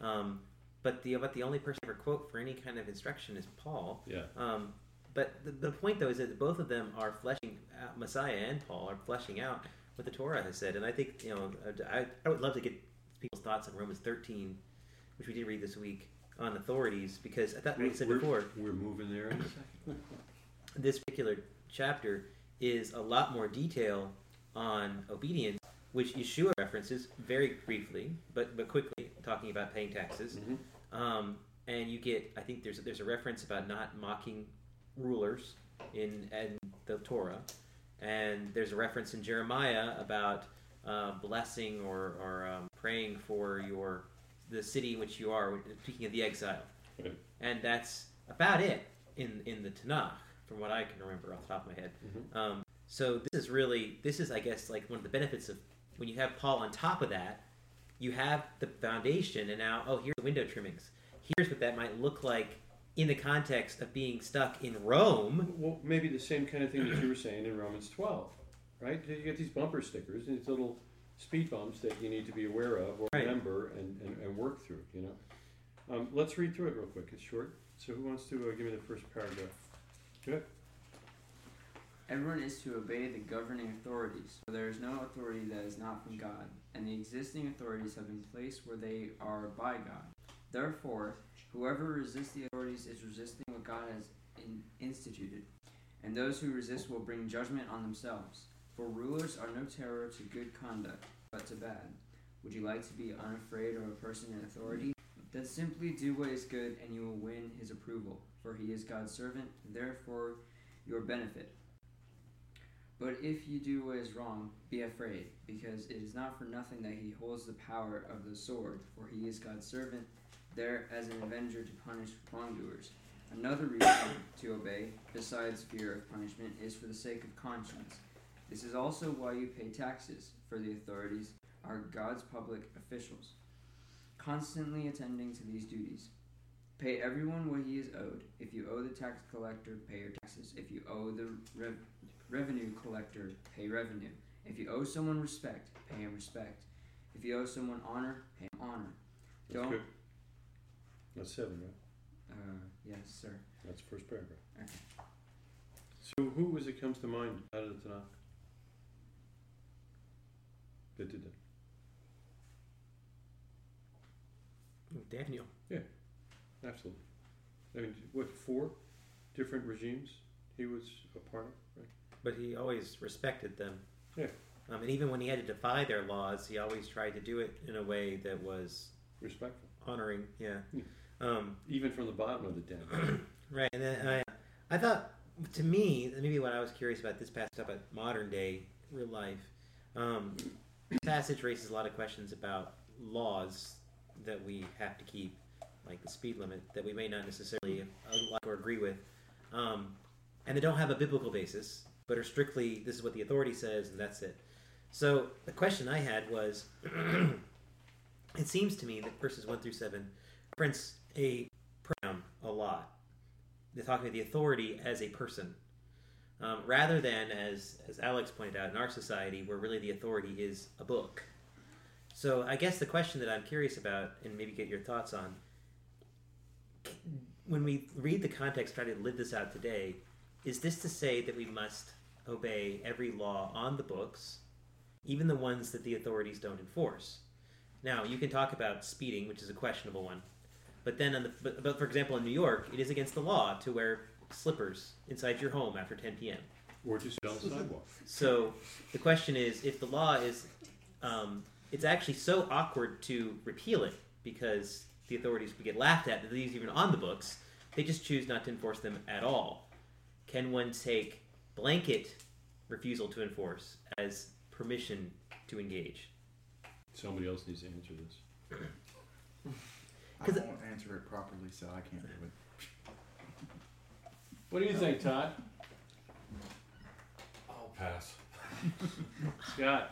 um, but the but the only person I ever quote for any kind of instruction is Paul. Yeah. Um, but the, the point though is that both of them are fleshing out, Messiah and Paul are fleshing out what the Torah has said, and I think you know I, I would love to get people's thoughts on Romans thirteen, which we did read this week on authorities because I thought we said we're- before We're moving there in a second. this particular chapter is a lot more detail on obedience, which Yeshua references very briefly, but but quickly, talking about paying taxes. Mhm. Um, and you get, I think there's there's a reference about not mocking rulers in in the Torah, and there's a reference in Jeremiah about uh, blessing or or um, praying for your the city in which you are. Speaking of the exile, Right. and that's about it in in the Tanakh, from what I can remember off the top of my head. Mhm. Um, so this is really this is I guess like one of the benefits of when you have Paul on top of that, you have the foundation, and now oh here's the window trimmings. Here's what that might look like in the context of being stuck in Rome. Well, maybe the same kind of thing that you were saying in Romans 12, right? You get these bumper stickers, and these little speed bumps that you need to be aware of or Right. remember and, and, and work through, you know? Um, let's read through it real quick. It's short. So who wants to uh, give me the first paragraph? Good. Everyone is to obey the governing authorities, for there is no authority that is not from God, and the existing authorities have been placed where they are by God. Therefore, whoever resists the authorities is resisting what God has in- instituted, and those who resist will bring judgment on themselves. For rulers are no terror to good conduct, but to bad. Would you like to be unafraid of a person in authority? Then simply do what is good, and you will win his approval, for he is God's servant, therefore your benefit. But if you do what is wrong, be afraid, because it is not for nothing that he holds the power of the sword, for he is God's servant, there as an avenger to punish wrongdoers. Another reason to obey, besides fear of punishment, is for the sake of conscience. This is also why you pay taxes, for the authorities are God's public officials, constantly attending to these duties. Pay everyone what he is owed. If you owe the tax collector, pay your taxes. If you owe the rev- revenue collector, pay revenue. If you owe someone respect, pay him respect. If you owe someone honor, pay him honor. That's Don't. good. That's seven, right? Uh, yes, sir. That's the first paragraph. Okay. So who was it comes to mind out of the Tanakh? That did that. Daniel. Yeah, absolutely. I mean, what, four different regimes he was a part of, right? but he always respected them. Yeah. Um, and even when he had to defy their laws, he always tried to do it in a way that was Respectful. honoring. Yeah. Hmm. Um, Even from the bottom of the den. (clears throat) right. And then I, I thought, to me, maybe what I was curious about this passage about modern day real life. Um, this passage raises a lot of questions about laws that we have to keep, like the speed limit, that we may not necessarily like or agree with. Um, and they don't have a biblical basis, but are strictly this is what the authority says and that's it. So the question I had was, (clears throat) it seems to me that verses one through seven reference a pronoun a lot. They talk about the authority as a person, um, rather than as as Alex pointed out in our society, where really the authority is a book. So I guess the question that I'm curious about, and maybe get your thoughts on, when we read the context, try to live this out today, is this to say that we must obey every law on the books, even the ones that the authorities don't enforce? Now you can talk about speeding, which is a questionable one, but then on the but, but for example in New York, it is against the law to wear slippers inside your home after 10 p.m. Or just on the sidewalk. So the question is, if the law is, um, it's actually so awkward to repeal it because the authorities would get laughed at that these even on the books. They just choose not to enforce them at all. Can one take blanket refusal to enforce as permission to engage? Somebody else needs to answer this. (laughs) I 'Cause- won't answer it properly, so I can't do it. What do you think, Todd? I'll pass. Scott?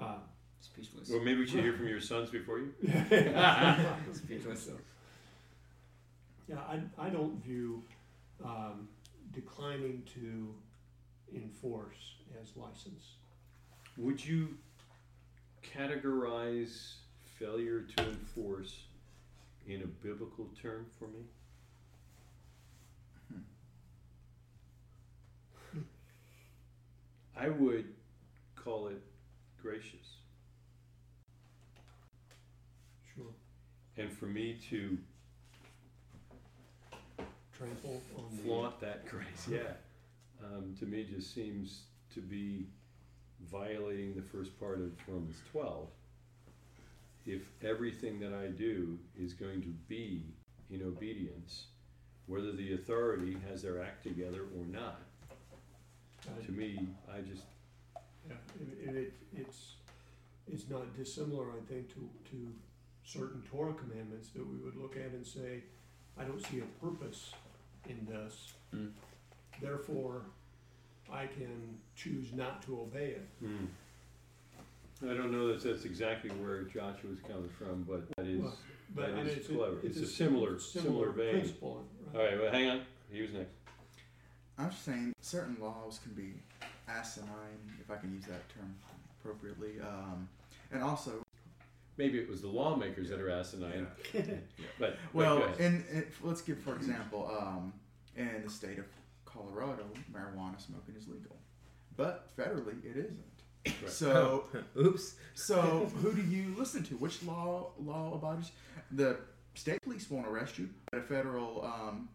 Uh, Speechless. Or maybe we should hear from your sons before you? (laughs) Speechless. Yeah, I, I don't view um, declining to enforce as license. Would you categorize failure to enforce in a biblical term for me? I would call it gracious. Sure. And for me to Trample on the. flaunt that grace, yeah, um, to me just seems to be violating the first part of Romans twelve. If everything that I do is going to be in obedience, whether the authority has their act together or not, I- to me, I just, Yeah, and, and it, it's, it's not dissimilar, I think, to, to certain Torah commandments that we would look at and say, I don't see a purpose in this. Mm. Therefore, I can choose not to obey it. hmm. I don't know that that's exactly where Joshua's coming from, but that is, Well, But that I mean, is it's clever. a, It's a sim- similar, similar vein. principle, All right, well, hang on, he was next. I'm just saying certain laws can be asinine, if I can use that term appropriately. Um, and also, Maybe it was the lawmakers that are asinine, (laughs) but, but well, ahead. in, in, let's give for example, um, in the state of Colorado, marijuana smoking is legal, but federally it isn't. Right. So, (laughs) Oops. so who do you listen to? Which law law abides? The state police won't arrest you, but a federal um,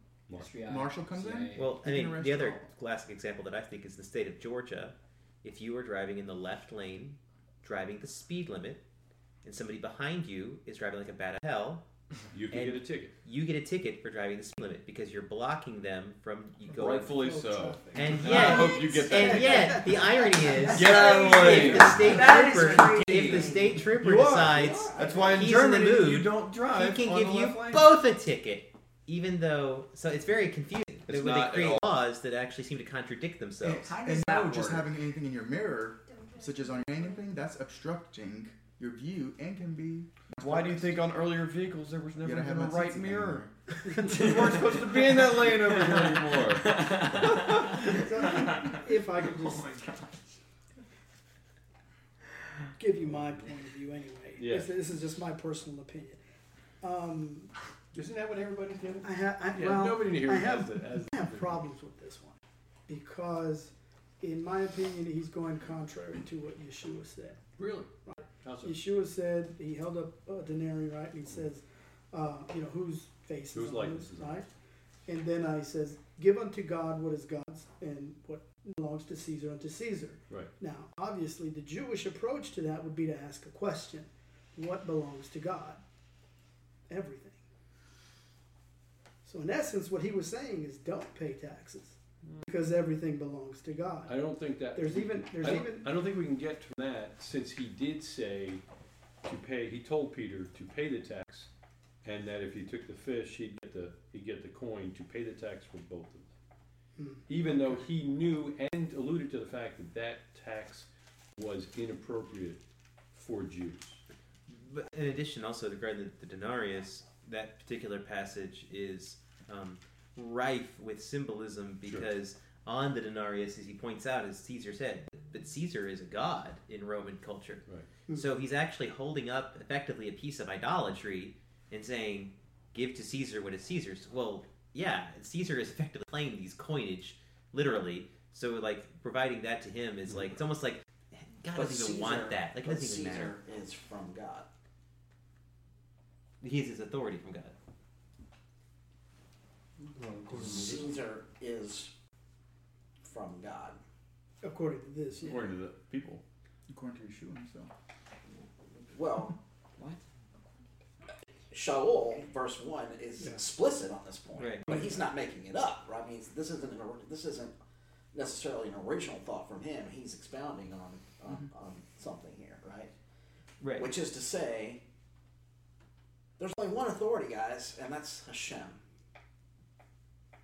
marshal comes in. Well, I You mean, the other all. classic example that I think is the state of Georgia. If you are driving in the left lane, driving the speed limit, and somebody behind you is driving like a bat out of hell, You can and get a ticket. you get a ticket for driving the speed limit because you're blocking them from going. Rightfully so. And I yet, hope you get that. and yet, the irony is, (laughs) Get out of the way. if the state That is trooper, if the state trooper You are. decides That's why in he's Germany in the mood, you don't drive he can on give the you lane. both a ticket, even though. So it's very confusing. It's when not they at create all. laws that actually seem to contradict themselves. And, does and that no, just having anything in your mirror, such as on your anything, that's obstructing your view and can be. Why do you think on earlier vehicles there was never gotta have even a right mirror? anymore. (laughs) you weren't supposed to be in that lane over here (laughs) anymore. (laughs) if I could just give you my point of view anyway. Yeah. This, this is just my personal opinion. Um, Isn't that what everybody's getting? I have, I, Yeah, well, nobody here I has have, the- has I have problems with this one because, in my opinion, he's going contrary to what Yeshua said. Really? Right. so? Yeshua said he held up a denarius, right, and he says, uh, you know, whose face is Whose on likeness this, is it? right? And then I says, give unto God what is God's, and what belongs to Caesar unto Caesar. Right. Now, obviously, the Jewish approach to that would be to ask a question: What belongs to God? Everything. So, in essence, what he was saying is, don't pay taxes because everything belongs to God. I don't think that. There's even there's I don't, even I don't think we can get to that since he did say to pay. He told Peter to pay the tax, and that if he took the fish, he'd get the he'd get the coin to pay the tax for both of them. Hmm. Even though he knew and alluded to the fact that that tax was inappropriate for Jews. But in addition, also regarding the, the denarius, that particular passage is um, rife with symbolism Sure. because on the denarius, as he points out, as Caesar said, but Caesar is a god in Roman culture. Right. So he's actually holding up effectively a piece of idolatry and saying, "Give to Caesar what is Caesar's." Well, yeah, Caesar is effectively playing these coinage, literally. So like providing that to him is like it's mm-hmm. almost like God But doesn't even Caesar- want that. Like, it doesn't even Caesar matter. is from God. He has his authority from God. Caesar is from God. According to this, yeah. According to the people. According to Yeshua himself. Well, What? Shaul, verse one, is Yeah. explicit on this point, Right. but he's not making it up. Right? I mean, this isn't an, ori- this isn't necessarily an original thought from him. He's expounding on on, mm-hmm. on something here, right? Right. Which is to say, there's only one authority, guys, and that's Hashem.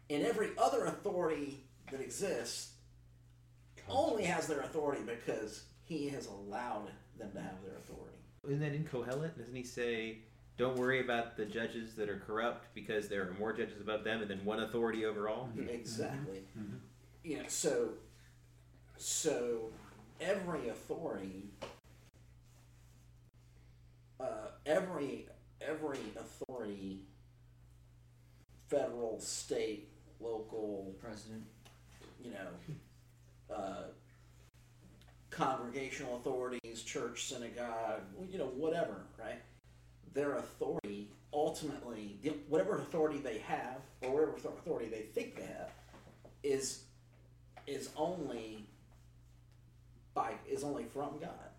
And every other authority that exists only has their authority because he has allowed them to have their authority. Isn't that in Kohelet? Doesn't he say, "Don't worry about the judges that are corrupt because there are more judges above them, and then one authority overall? Exactly. Mm-hmm. You know, so so every authority, uh, every every authority, federal, state, local, President. you know, uh, congregational authorities, church, synagogue, you know, whatever, right? Their authority ultimately, whatever authority they have, or whatever authority they think they have, is is only by is only from God.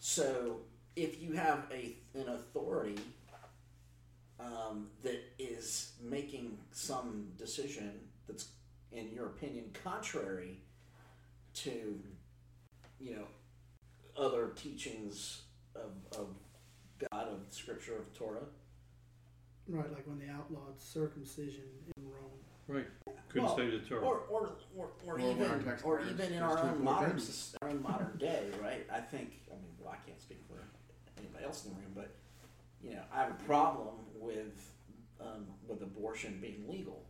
So if you have a an authority um, that is making some decision that's, in your opinion, contrary to, you know, other teachings of, of God, of Scripture, of Torah. Right, like when they outlawed circumcision in Rome. Right. Couldn't Well, stay the Torah. Or, or, or, or Or even, or even in just our own modern, our own modern day, right? I think, I mean, well, I can't speak for anybody else in the room, but you know, I have a problem with um, with abortion being legal.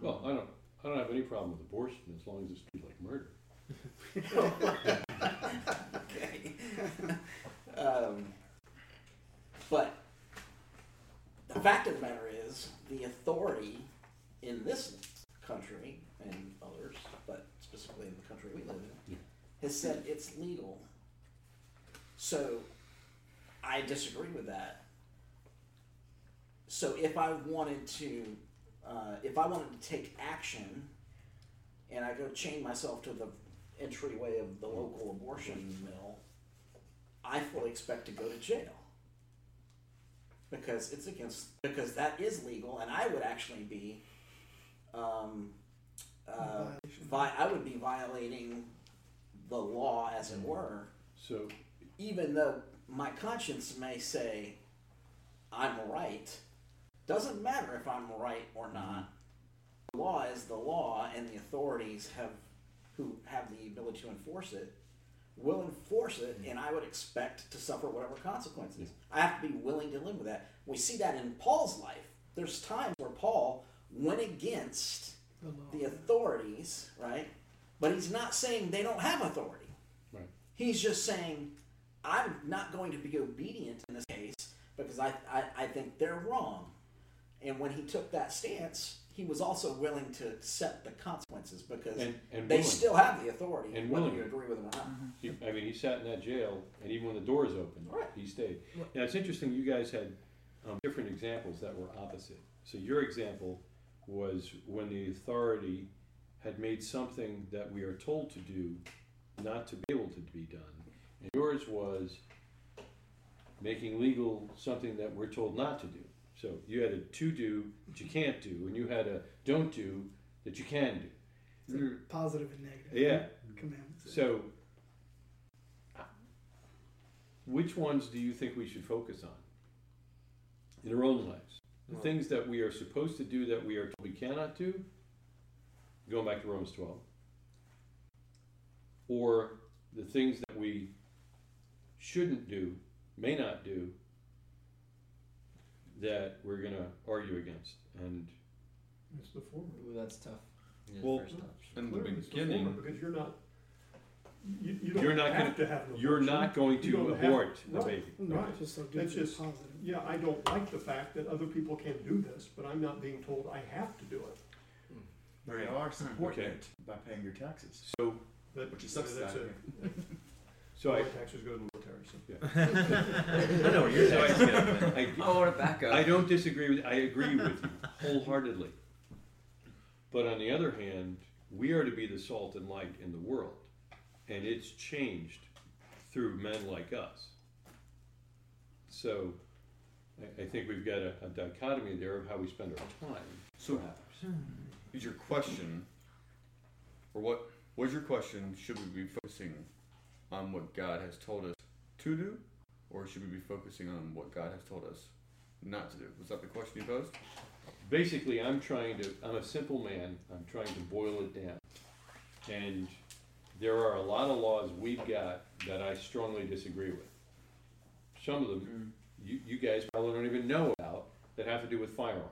Well, I don't, I don't have any problem with abortion as long as it's treated like murder. (laughs) okay. (laughs) um, but the fact of the matter is, the authority in this country and others, but specifically in the country we live in, Yeah. has said it's legal. So I disagree with that. So if I wanted to, uh, if I wanted to take action, and I go chain myself to the entryway of the local abortion mill, I fully expect to go to jail. Because it's against because that is legal, and I would actually be, um, uh, vi- I would be violating the law, as it were, So, even though my conscience may say I'm right. Doesn't matter if I'm right or not. Mm-hmm. The law is the law, and the authorities have who have the ability to enforce it will enforce it, mm-hmm. and I would expect to suffer whatever consequences. Mm-hmm. I have to be willing to live with that. We see that in Paul's life. There's times where Paul went against The authorities, right? But he's not saying they don't have authority. Right. He's just saying, I'm not going to be obedient in this case because I, I, I think they're wrong. And when he took that stance, he was also willing to accept the consequences because and, and they willing. still have the authority, And whether willing. you agree with them or not. He, I mean, he sat in that jail, and even when the doors opened, Right. he stayed. Now, it's interesting, you guys had um, different examples that were opposite. So your example was when the authority had made something that we are told to do not to be able to be done. And yours was making legal something that we're told not to do. So you had a to do that you can't do, and you had a don't do that you can do. It's a positive and negative Yeah. commandments. So, which ones do you think we should focus on in our own lives? The Well- things that we are supposed to do that we are told we cannot do, going back to Romans 12, or the things that we shouldn't do, may not do, that we're going to argue against. And It's the former. Ooh, that's tough. Yeah, Well, first option. In the Clearly, it's the beginning, former, Because you're not, you, you don't You're not have gonna- to have an you're abortion. not going You to don't have- abort a right. baby. No, Right. just so do That's something just- positive. Yeah, I don't like the fact that other people can do this, but I'm not being told I have to do it. Hmm. But you are supporting it by paying your taxes. So But Which is I mean, that's subsidized. a, So I, all taxes go to the military, so. (laughs) I know where your so I- taxes get. I, (laughs) I want to back up. I don't disagree with, I agree with you wholeheartedly. But on the other hand, we are to be the salt and light in the world, and it's changed through men like us. So, I, I think we've got a, a dichotomy there of how we spend our time, So- perhaps. Is your question, or what was your question? Should we be focusing on what God has told us to do, or should we be focusing on what God has told us not to do? Was that the question you posed? Basically, I'm trying to, I'm a simple man, I'm trying to boil it down. And there are a lot of laws we've got that I strongly disagree with. Some of them, mm-hmm. you, you guys probably don't even know about, that have to do with firearms,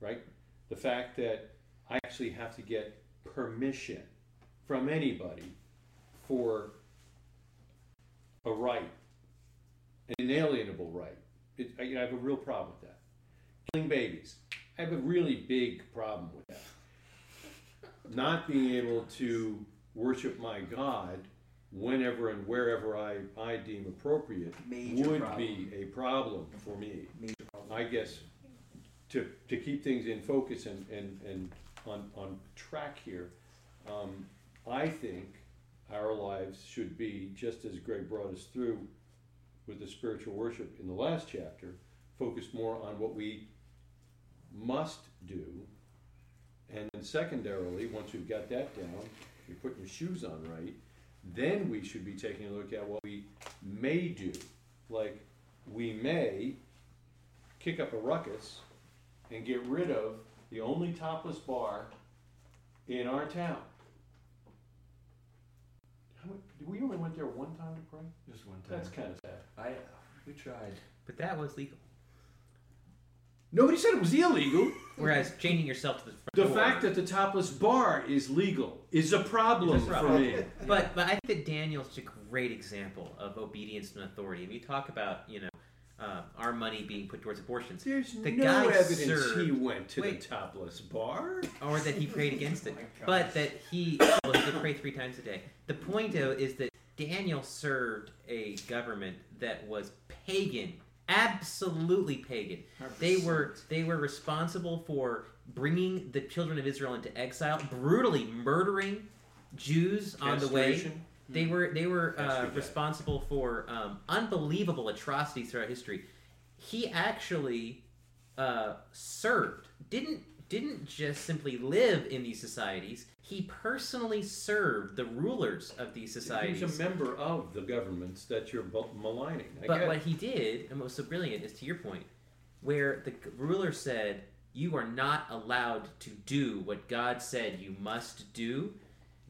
right? The fact that I actually have to get permission from anybody for a right, an inalienable right. It, I, I have a real problem with that. Killing babies, I have a really big problem with that. Not being able to worship my God whenever and wherever I, I deem appropriate Major would problem. be a problem for me. Major problem. I guess to, to keep things in focus and, and, and on, on track here, um, I think our lives should be, just as Greg brought us through with the spiritual worship in the last chapter, focused more on what we must do. And then secondarily, once we've got that down, you're putting your shoes on right, then we should be taking a look at what we may do. Like, we may kick up a ruckus and get rid of the only topless bar in our town. How We only went there one time, to pray. Just one time. That's kind of sad. I we tried. But that was legal. Nobody said it was illegal. Whereas chaining yourself to the front The door- fact that the topless bar is legal is a problem It's a for me. But but I think that Daniel's such a great example of obedience and authority. If you talk about you know uh, our money being put towards abortions, There's The no guy evidence served- he went to Wait. the topless bar. or that he prayed (laughs) against it, but that he well, he did pray three times a day. The point though is that Daniel served a government that was pagan, absolutely pagan. They were they were responsible for bringing the children of Israel into exile, brutally murdering Jews on the way. They were they were uh, responsible for um, unbelievable atrocities throughout history. He actually uh, served didn't didn't just simply live in these societies. He personally served the rulers of these societies. He was a member of the governments that you're maligning. I But what it. he did, and what was so brilliant, is to your point, where the ruler said, You are not allowed to do what God said you must do,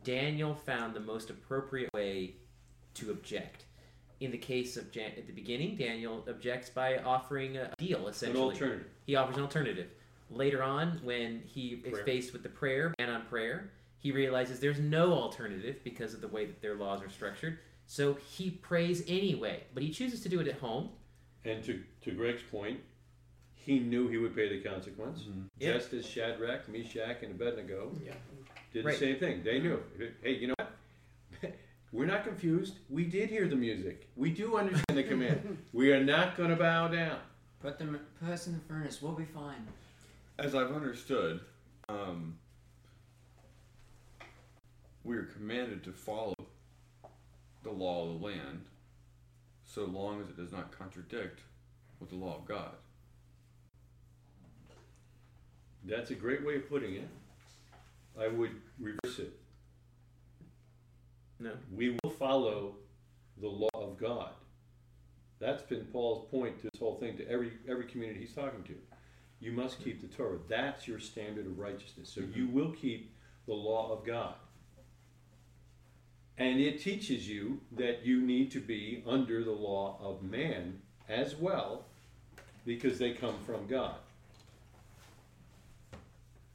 Daniel found the most appropriate way to object. In the case of Jan- at the beginning, Daniel objects by offering a deal, essentially. An essentially. alternative. He offers an alternative. Later on, when he is faced with the prayer, and on prayer, he realizes there's no alternative because of the way that their laws are structured. So he prays anyway, but he chooses to do it at home. And to, to Greg's point, he knew he would pay the consequence, mm-hmm. Yeah. just as Shadrach, Meshach, and Abednego Yeah. Did Right. the same thing. They knew. Hey, you know what? (laughs) We're not confused. We did hear the music. We do understand the command. (laughs) We are not going to bow down. Put them, put us in the furnace. We'll be fine. As I've understood, um, we are commanded to follow the law of the land so long as it does not contradict with the law of God. That's a great way of putting it. I would reverse it. No. We will follow the law of God. That's been Paul's point to this whole thing to every every community he's talking to. You must keep the Torah. That's your standard of righteousness. So you will keep the law of God. And it teaches you that you need to be under the law of man as well, because they come from God.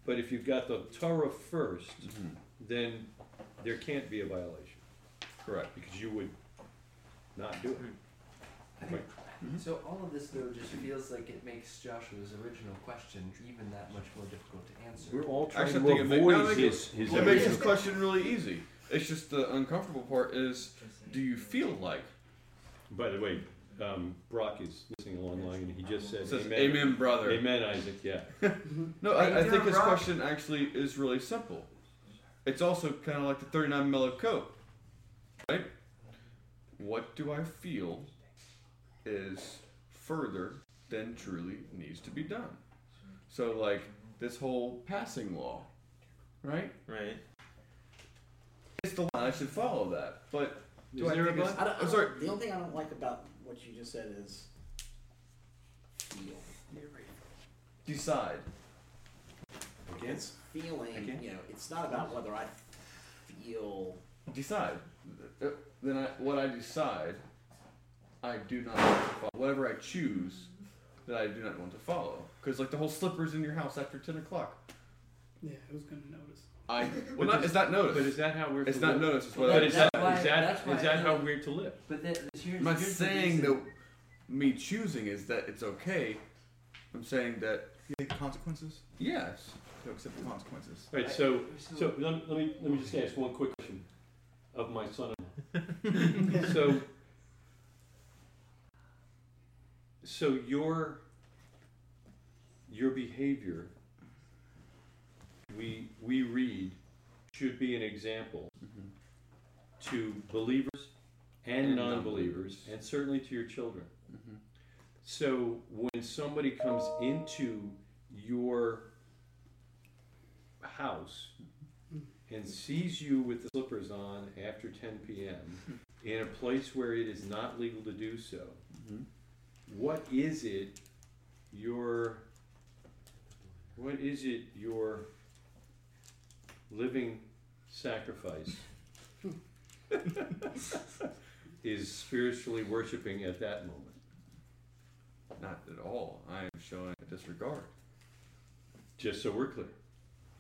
But if you've got the Torah 1st mm-hmm. then there can't be a violation. Correct. Because you would not do it. Mm-hmm. Right. Mm-hmm. So all of this though just feels like it makes Joshua's original question even that much more difficult to answer. We're all trying Actually, I to think it, make, no, avoid it, his, makes, his it makes his original- question really easy It's just the uncomfortable part is, do you feel like? By the way, um, Brock is listening online and he just said, Says, amen. Amen, brother. Amen, Isaac, yeah. (laughs) No, I, I think his Brock? question actually is really simple. It's also kind of like the 39 melachot, right? What do I feel is further than truly needs to be done? So, like this whole passing law, right? Right. It's the line. I should follow that, but do Is I there a think it's, I don't, I I'm sorry. The only thing I don't like about what you just said is feel. Decide. It's feeling. Again? You know, it's not about whether I feel. Decide. Uh, Then I, what I decide, I do not want to follow. Whatever I choose, that I do not want to follow. Because like the whole slippers in your house after 10 o'clock. Yeah, who's gonna notice? I well, not, it's not notice. But is that how we're it's to not live? notice. It's Well, what But I is that's that, why- is that's why is I that how feel- we're to live? But that, here's, I'm not here's the saying that me choosing is that it's okay. I'm saying that You think the consequences? yes. To accept the consequences. Right, so, so let me, let me, let me just ask one quick question of my son. (laughs) So, so your, your behavior, we, we read, should be an example to believers and And non-believers, non-believers. and certainly to your children. Mhm. So when somebody comes into your house and sees you with the slippers on after 10 p.m. in a place where it is not legal to do so, Mhm. what is it your what is it your living sacrifice (laughs) is spiritually worshiping at that moment? Not at all. I am showing a disregard. Just so we're clear.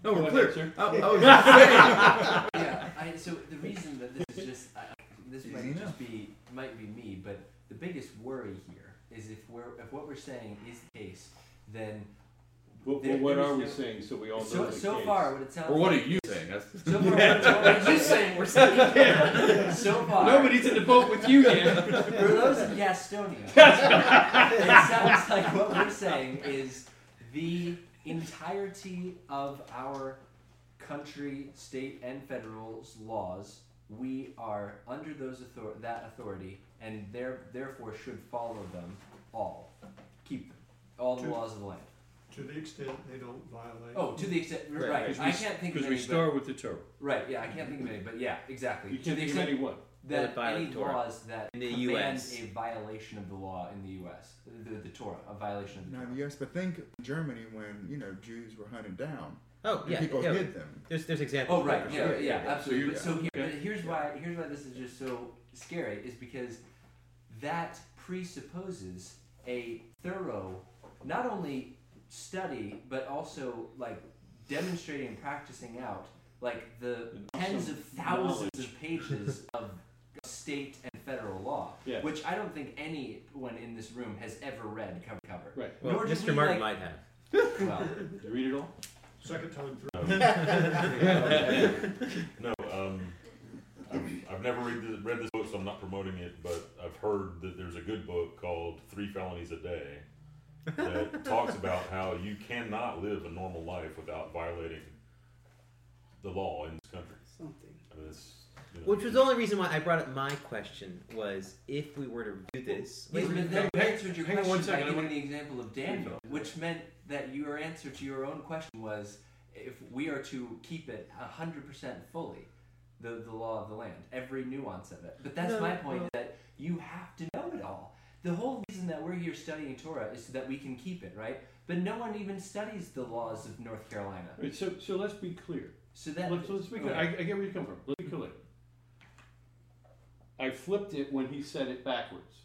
No, we're ahead, clear. sir. I, I was (laughs) just saying. yeah, I, so the reason that this is just I, this Easy might enough. just be might be me, but the biggest worry here is if we're if what we're saying is the case, then What, There- what are we no- saying so we all know so the so case? far what it sounds Or what are you saying? That's (laughs) so far, What are you (laughs) saying? We're saying. (laughs) so far Nobody's in the boat with you yet. for those in Gastonia, it sounds like what we're saying is the entirety of our country, state, and federal's laws. We are under those author- that authority, and there therefore should follow them all, keep them, all the To- laws of the land. To the extent they don't violate. Oh, to the extent right, Right, Because I can't think of Because any. we but- start with the Torah. right, yeah, I can't think of any, but yeah, exactly. You to can't the think of extent any what? That that violate any Torah. laws that In the command US. a violation of the law in the U.S. The, the Torah, a violation of the Now, Torah. yes, but think Germany when you know Jews were hunted down. Oh and yeah, people yeah. hid them. There's there's examples. Oh right, for yeah, sure. yeah, absolutely. So but you- so here, okay. but here's why here's why this is just so scary is because that presupposes a thorough, not only study but also like demonstrating and practicing out like the And tens of thousands knowledge. of pages of state and federal law, Yeah. which I don't think anyone in this room has ever read cover to cover. Right. Well, Nor did Mr. we, Martin like- might have. (laughs) Well, Did you read it all? Second time through. (laughs) No, um, I've, I've never read this, read this book, so I'm not promoting it. But I've heard that there's a good book called Three Felonies a Day that talks about how you cannot live a normal life without violating the law in this country. Something. I mean, it's, you know, Which was the only reason why I brought up my question was if we were to do this. Yes, Wait, but then hang- you answered your hang on question one second, by giving the example of Daniel, which meant that your answer to your own question was if we are to keep it hundred percent fully, the the law of the land, every nuance of it. But that's No, my point no. that you have to know it all. The whole reason that we're here studying Torah is so that we can keep it, right? But no one even studies the laws of North Carolina. Right, so, so let's be clear. So that Let's, let's be clear. I, I get where you come from. Let's be clear. I flipped it when he said it backwards.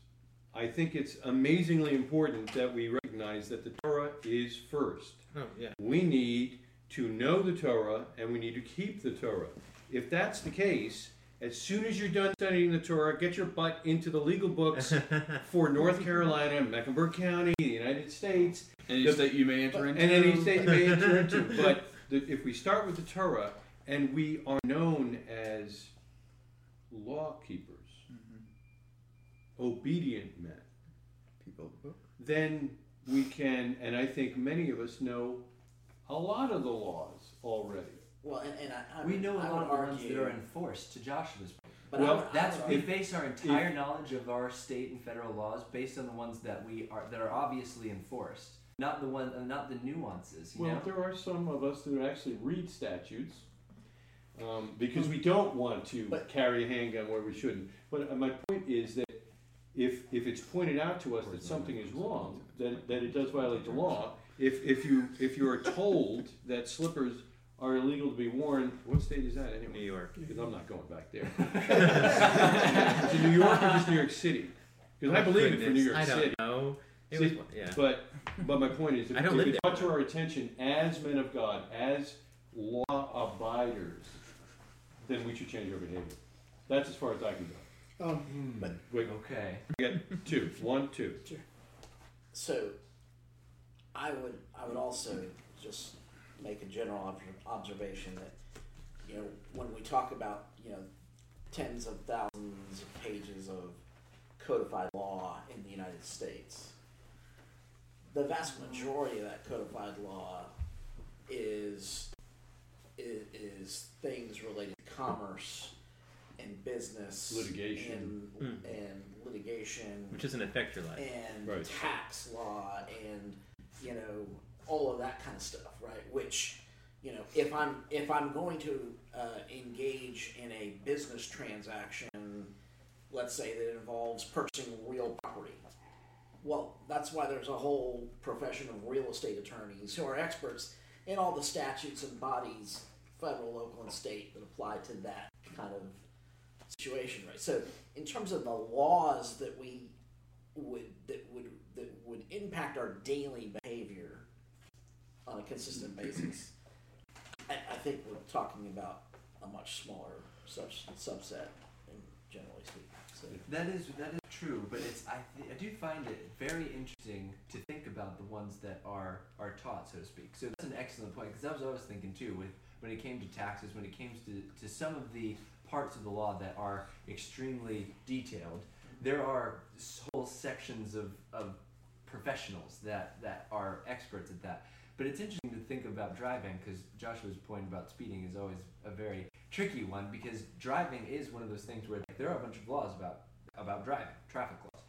I think it's amazingly important that we recognize that the Torah is first. Oh yeah. We need to know the Torah and we need to keep the Torah. If that's the case, as soon as you're done studying the Torah, get your butt into the legal books (laughs) for North Carolina, Mecklenburg County, the United States, Any The- state you may enter into. and any state you may enter (laughs) into. But the, if we start with the Torah, and we are known as law keepers, mm-hmm. obedient men, People of the book. then we can, and I think many of us know a lot of the laws already. Well, and, and I, I we know a I lot of the ones that are enforced. To Joshua's point, but Well, I would, that's I would we base our entire knowledge of our state and federal laws based on the ones that we are that are obviously enforced, not the one, uh, not the nuances. You Well, know, there are some of us that actually read statutes um, because we don't want to But- carry a handgun where we shouldn't. But uh, my point is that if if it's pointed out to us that something is wrong, that, that it does violate the law. If if you if you are told that slippers are illegal to be worn, what state is that anyway? New York. Because I'm not going back there. (laughs) to New York or just New York City? Because I Oh, believe it for New York I don't City. know. It See, was, yeah. But but my point is, if, I don't if live it's there. brought to our attention as men of God, as law abiders, then we should change our behavior. That's as far as I can go. Um, Hmm, Wait, okay. we got two. One, two. so I would I would also just make a general ob- observation that you know when we talk about you know tens of thousands of pages of codified law in the United States, the vast majority of that codified law is is, is things related to commerce and business, Litigation. and, Hmm. and litigation, Which doesn't affect your life. and Right. tax law and you know all of that kind of stuff right? Which you know if i'm if i'm going to uh, engage in a business transaction let's say that involves purchasing real property well that's why there's a whole profession of real estate attorneys who are experts in all the statutes and bodies federal local and state that apply to that kind of situation right? So in terms of the laws that we would that would that would impact our daily behavior on a consistent basis. I, I think we're talking about a much smaller sub, subset, in generally speaking. So, That is that is true, but it's I th- I do find it very interesting to think about the ones that are are taught, so to speak. So that's an excellent point because that was what I was thinking too. With when it came to taxes, when it came to to some of the parts of the law that are extremely detailed, there are whole sections of of professionals that that are experts at that. But it's interesting to think about driving because Joshua's point about speeding is always a very tricky one because driving is one of those things where there are a bunch of laws about about driving, traffic laws,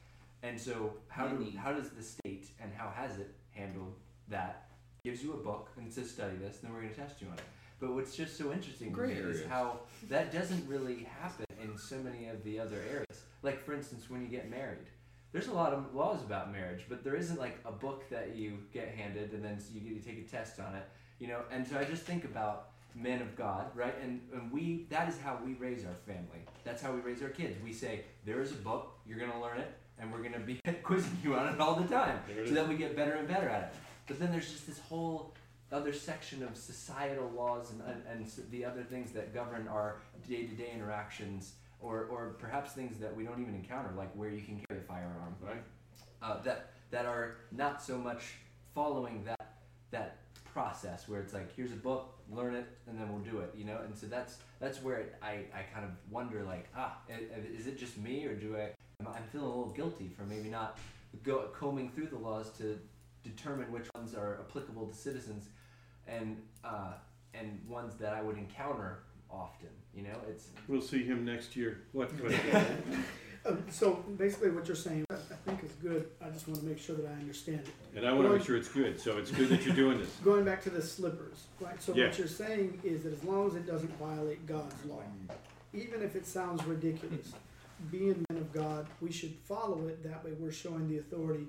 and so how do how does the state and how has it handled that? Gives you a book and says study this, and then we're going to test you on it. But what's just so interesting to me is areas. how that doesn't really happen in so many of the other areas. Like for instance, when you get married, there's a lot of laws about marriage, but there isn't like a book that you get handed and then you get to take a test on it, you know. And so I just think about men of God, right? And and we that is how we raise our family. That's how we raise our kids. We say there is a book, you're gonna learn it, and we're gonna be (laughs) quizzing you on it all the time, so that we get better and better at it. But then there's just this whole other section of societal laws and, and, and the other things that govern our day-to-day interactions or, or perhaps things that we don't even encounter like where you can carry a firearm Right. uh, that that are not so much following that that process where it's like here's a book learn it and then we'll do it you know and so that's that's where it, I, I kind of wonder like ah is it just me or do I- I'm feeling a little guilty for maybe not go combing through the laws to determine which ones are applicable to citizens and uh, and ones that I would encounter often you know it's We'll see him next year. What? what- um, (laughs) so basically, what you're saying, I I think is good. I just want to make sure that I understand it. and I want to make sure it's good. So it's good that you're doing this. Going back to the slippers, right? So Yeah. what you're saying is that as long as it doesn't violate God's law, even if it sounds ridiculous, being men of God, we should follow it. That way, we're showing the authority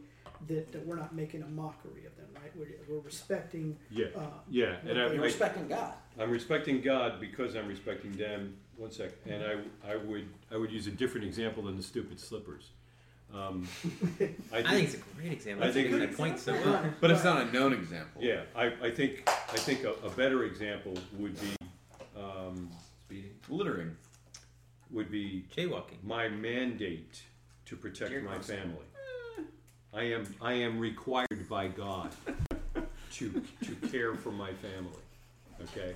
that, that we're not making a mockery of them, right? We're, we're respecting. Yeah. Uh, Yeah. And I, you're respecting God. I'm respecting God because I'm respecting them. One sec. And I, I would, I would use a different example than the stupid slippers. Um, (laughs) I I think it's a great example. I I think think it's- that point so (laughs) well. But it's not a known example. Yeah, I, I think, I think a, a better example would be, um, speeding Littering. would be Jaywalking. my mandate to protect Dear my Christ. family. I am, I am required by God to, to care for my family, okay?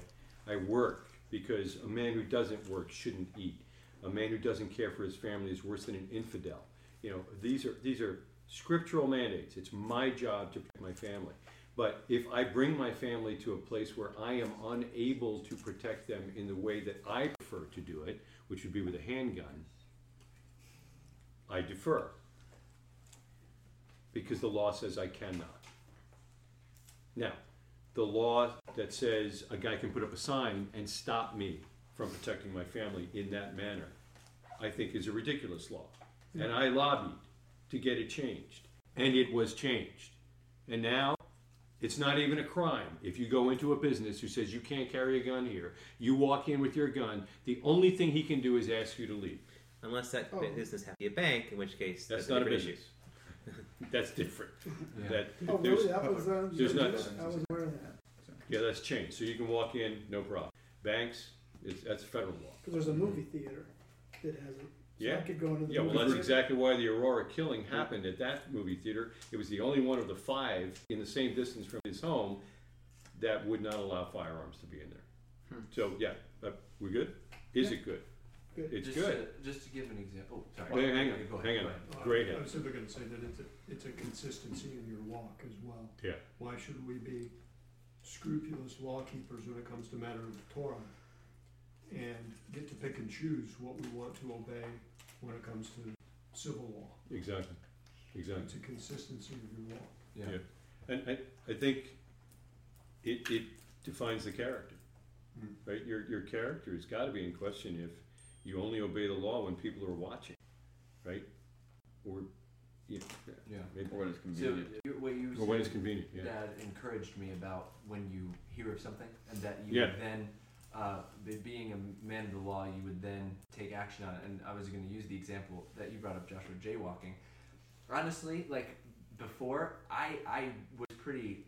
I work because a man who doesn't work shouldn't eat. A man who doesn't care for his family is worse than an infidel. You know, these are these are scriptural mandates. It's my job to protect my family. But if I bring my family to a place where I am unable to protect them in the way that I prefer to do it, which would be with a handgun, I defer. Because the law says I cannot. Now, the law that says a guy can put up a sign and stop me from protecting my family in that manner, I think is a ridiculous law. And I lobbied to get it changed. And it was changed. And now it's not even a crime if you go into a business who says you can't carry a gun here. You walk in with your gun. The only thing he can do is ask you to leave. Unless that Oh. business has to be a bank, in which case That's a not a different business. That's different. Yeah. That Oh, there's, really? That was, uh, there's not- I was aware of that. yeah, that's changed. So you can walk in, no problem. Banks, it's, that's federal law. Because there's a movie theater that has it. So Yeah. I could go into the Yeah, well, movie that's theater. exactly why the Aurora killing happened at that movie theater. It was the only one of the five in the same distance from his home that would not allow firearms to be in there. Hmm. So, yeah, uh, we good? Is Yeah. it good? Good. It's just good. To, just to give an example. Oh, sorry. Wait, hang on, go ahead, hang go on. ahead. Great I head. was simply gonna say that it's a, it's a consistency in your walk as well. Yeah. Why should we be scrupulous law keepers when it comes to matter of Torah? And get to pick and choose what we want to obey when it comes to civil law? Exactly, exactly. It's a consistency of your walk. Yeah. Yeah. And I, I think it, it defines the character, Mm. right? Your, your character has got to be in question if you only obey the law when people are watching, right? Or, you know, Yeah. maybe, Or when it's So convenient. you- what you or when it's convenient, yeah. that encouraged me about when you hear of something and that you Yeah. would then, uh, being a man of the law, you would then take action on it. And I was going to use the example that you brought up, Joshua, jaywalking. Honestly, like before, I I was pretty,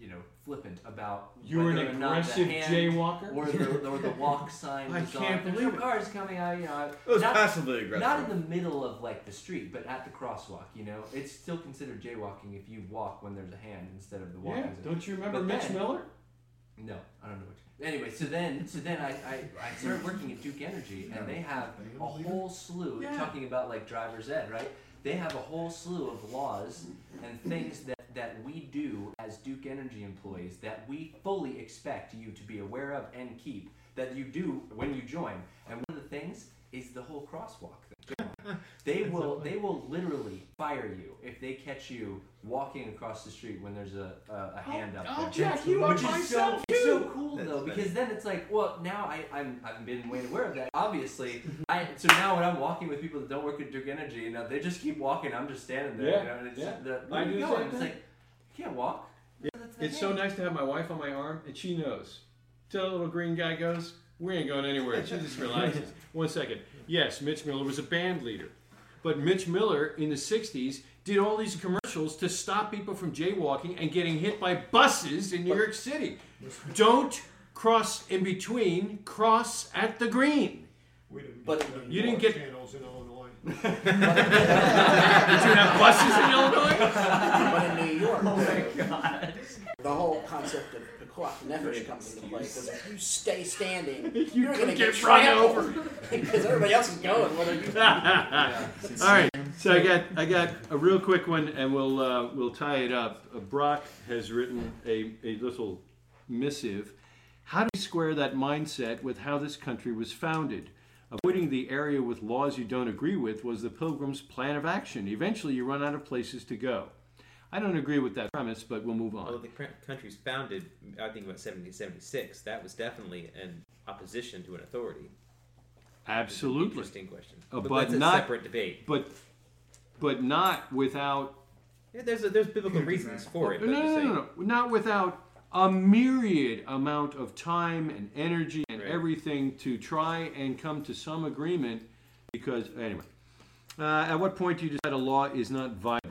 you know, flippant about you're an whether or not the aggressive jaywalker? or the or the walk (laughs) sign. I was can't on. There's believe no it. cars coming. I you know. It was not- passively aggressive. not in the middle of like the street, but at the crosswalk. You know, it's still considered jaywalking if you walk when there's a hand instead of the walk. Yeah, don't you remember But Mitch then- Miller? No, I don't know what. Anyway, so then, so then I, I, I started working at Duke Energy, and they have a whole slew Yeah. talking about like driver's ed, right? They have a whole slew of laws and things that that we do as Duke Energy employees that we fully expect you to be aware of and keep that you do when you join. And one of the things is the whole crosswalk thing. (laughs) They will they will literally fire you if they catch you walking across the street when there's a, a, a oh, hand up I'll there. jack you up Which is so, myself, it's so cool That's though funny. because then it's like, well, now I I'm I've been made aware of that. Obviously, I so now when I'm walking with people that don't work at Duke Energy, you know, they just keep walking. I'm just standing there, Yeah, you know, and it's yeah. just, the, I do you the same It's thing. like you can't walk. Yeah. It's so nice to have my wife on my arm, and she knows. Till the little green guy goes, we ain't going anywhere. (laughs) She just relaxes. One second. Yes, Mitch Miller was a band leader. But Mitch Miller in the 60s did all these commercials to stop people from jaywalking and getting hit by buses in New York City. Don't cross in between, cross at the green. We didn't But- get You didn't get- channels in Illinois. (laughs) Did you have buses in Illinois? But in New York, Oh my god. the whole concept of Pikuach Nefesh comes into play because if you stay standing, (laughs) You you're going to get get run trampled because (laughs) everybody else is going. Whether you (laughs) All right, so I got I got a real quick one, and we'll uh, we'll tie it up. Uh, Brock has written a, a little missive. How do you square that mindset with how this country was founded? Avoiding the area with laws you don't agree with was the Pilgrims' plan of action. Eventually, you run out of places to go. I don't agree with that premise, but we'll move on. Well, the country's founded, I think, about 1776. That was definitely an opposition to an authority. Absolutely, Interesting question. Uh, but, but that's a not- separate debate. but but not without Yeah, there's a, there's biblical reasons for it. no, no, no, no, not without a myriad amount of time and energy and Right. everything to try and come to some agreement. Because anyway, uh, at what point do you decide a law is not viable?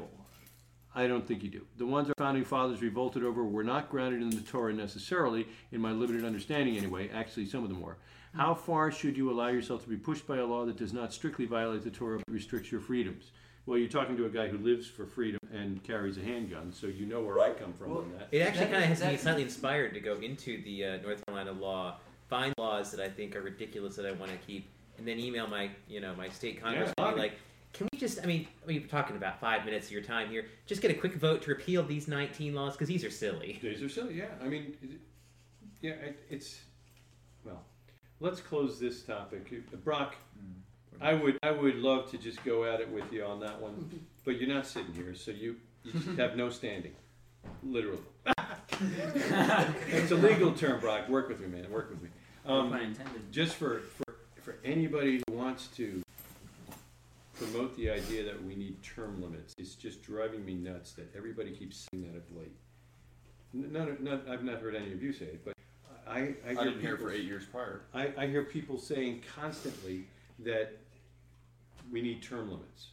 I don't think you do. The ones our founding fathers revolted over were not grounded in the Torah necessarily, in my limited understanding anyway. Actually, some of them were. How far should you allow yourself to be pushed by a law that does not strictly violate the Torah but restricts your freedoms? Well, you're talking to a guy who lives for freedom and carries a handgun, so you know where I come from on that. It actually kind of has me slightly inspired to go into the uh, North Carolina law find laws that I think are ridiculous that I want to keep, and then email my you know my state congressman Yeah. and be like, can we just? I mean, we're talking about five minutes of your time here. Just get a quick vote to repeal these 19 laws because these are silly. These are silly, yeah. I mean, it- yeah, it, it's, well, let's close this topic. Brock, I would, I would love to just go at it with you on that one, but you're not sitting here, so you, you just (laughs) have no standing, literally. (laughs) It's a legal term, Brock. Work with me, man. Work with me. No Um, intended. just for, for, for anybody who wants to promote the idea that we need term limits, it's just driving me nuts that everybody keeps saying that of late. N- None, not, I've not heard any of you say it, but I, I hear I didn't hear people- for eight years prior. I, I hear people saying constantly that we need term limits.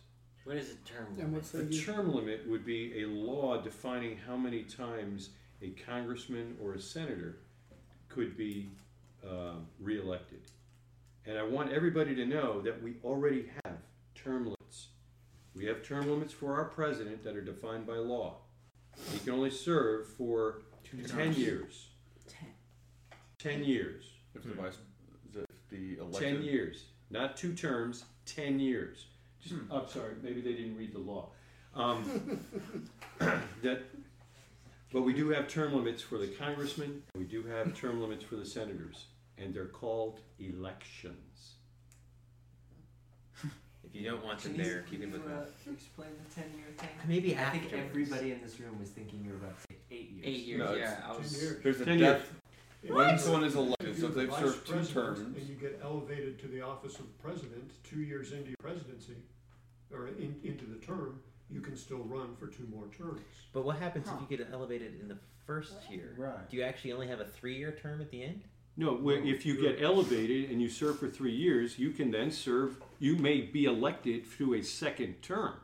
What is a term limit? what's A term limit would be a law defining how many times a congressman or a senator could be uh, reelected. And I want everybody to know that we already have term limits. We have term limits for our president that are defined by law. He can only serve for ten years. Ten. Ten years. If the vice, if the elected. Ten years, not two terms, ten years. Just, I'm sorry, maybe they didn't read the law. Um, (coughs) that, but we do have term limits for the congressmen, we do have term limits for the senators, and they're called elections. If you don't want them Can you- there, keep them with you, them. uh, explain the ten year thing? Maybe I think afterwards. everybody in this room was thinking you were about to say eight years. Eight years. No, yeah, it's I was. Ten years. There's a Ten death. If When someone is elected, so if they've vice served two president terms. And you get elevated to the office of president two years into your presidency, or in, into the term, you can still run for two more terms. But what happens Huh. if you get elevated in the first year? Right. Do you actually only have a three-year term at the end? No, where if you get elevated and you serve for three years, you can then serve, you may be elected to a second term,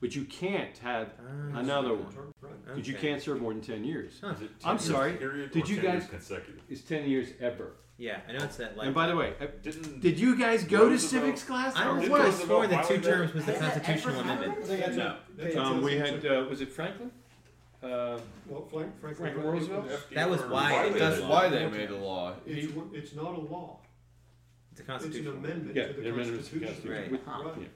but you can't have Ah, another one. Term, Right. Because you okay. can't serve more than ten years. Huh. Is it I'm 10 years sorry, Period did or you 10 years guys- consecutive? It's ten years ever. Yeah, I know it's that like. And by the way, uh, Didn't did you guys go to Roosevelt- civics class? I or would Did what? have Roosevelt sworn that two violate that? terms was the Has that constitutional ever happened? amendment. They had to- No. Um, we had, uh, was it Franklin? Uh, Well, Frank, Franklin Franklin Roosevelt. Roosevelt? That was why it violated That's why they made a law. It's, it's not a law. It's a It's an constitutional. amendment Yeah, to the the amendment to the Constitution. Constitution. Huh. Right.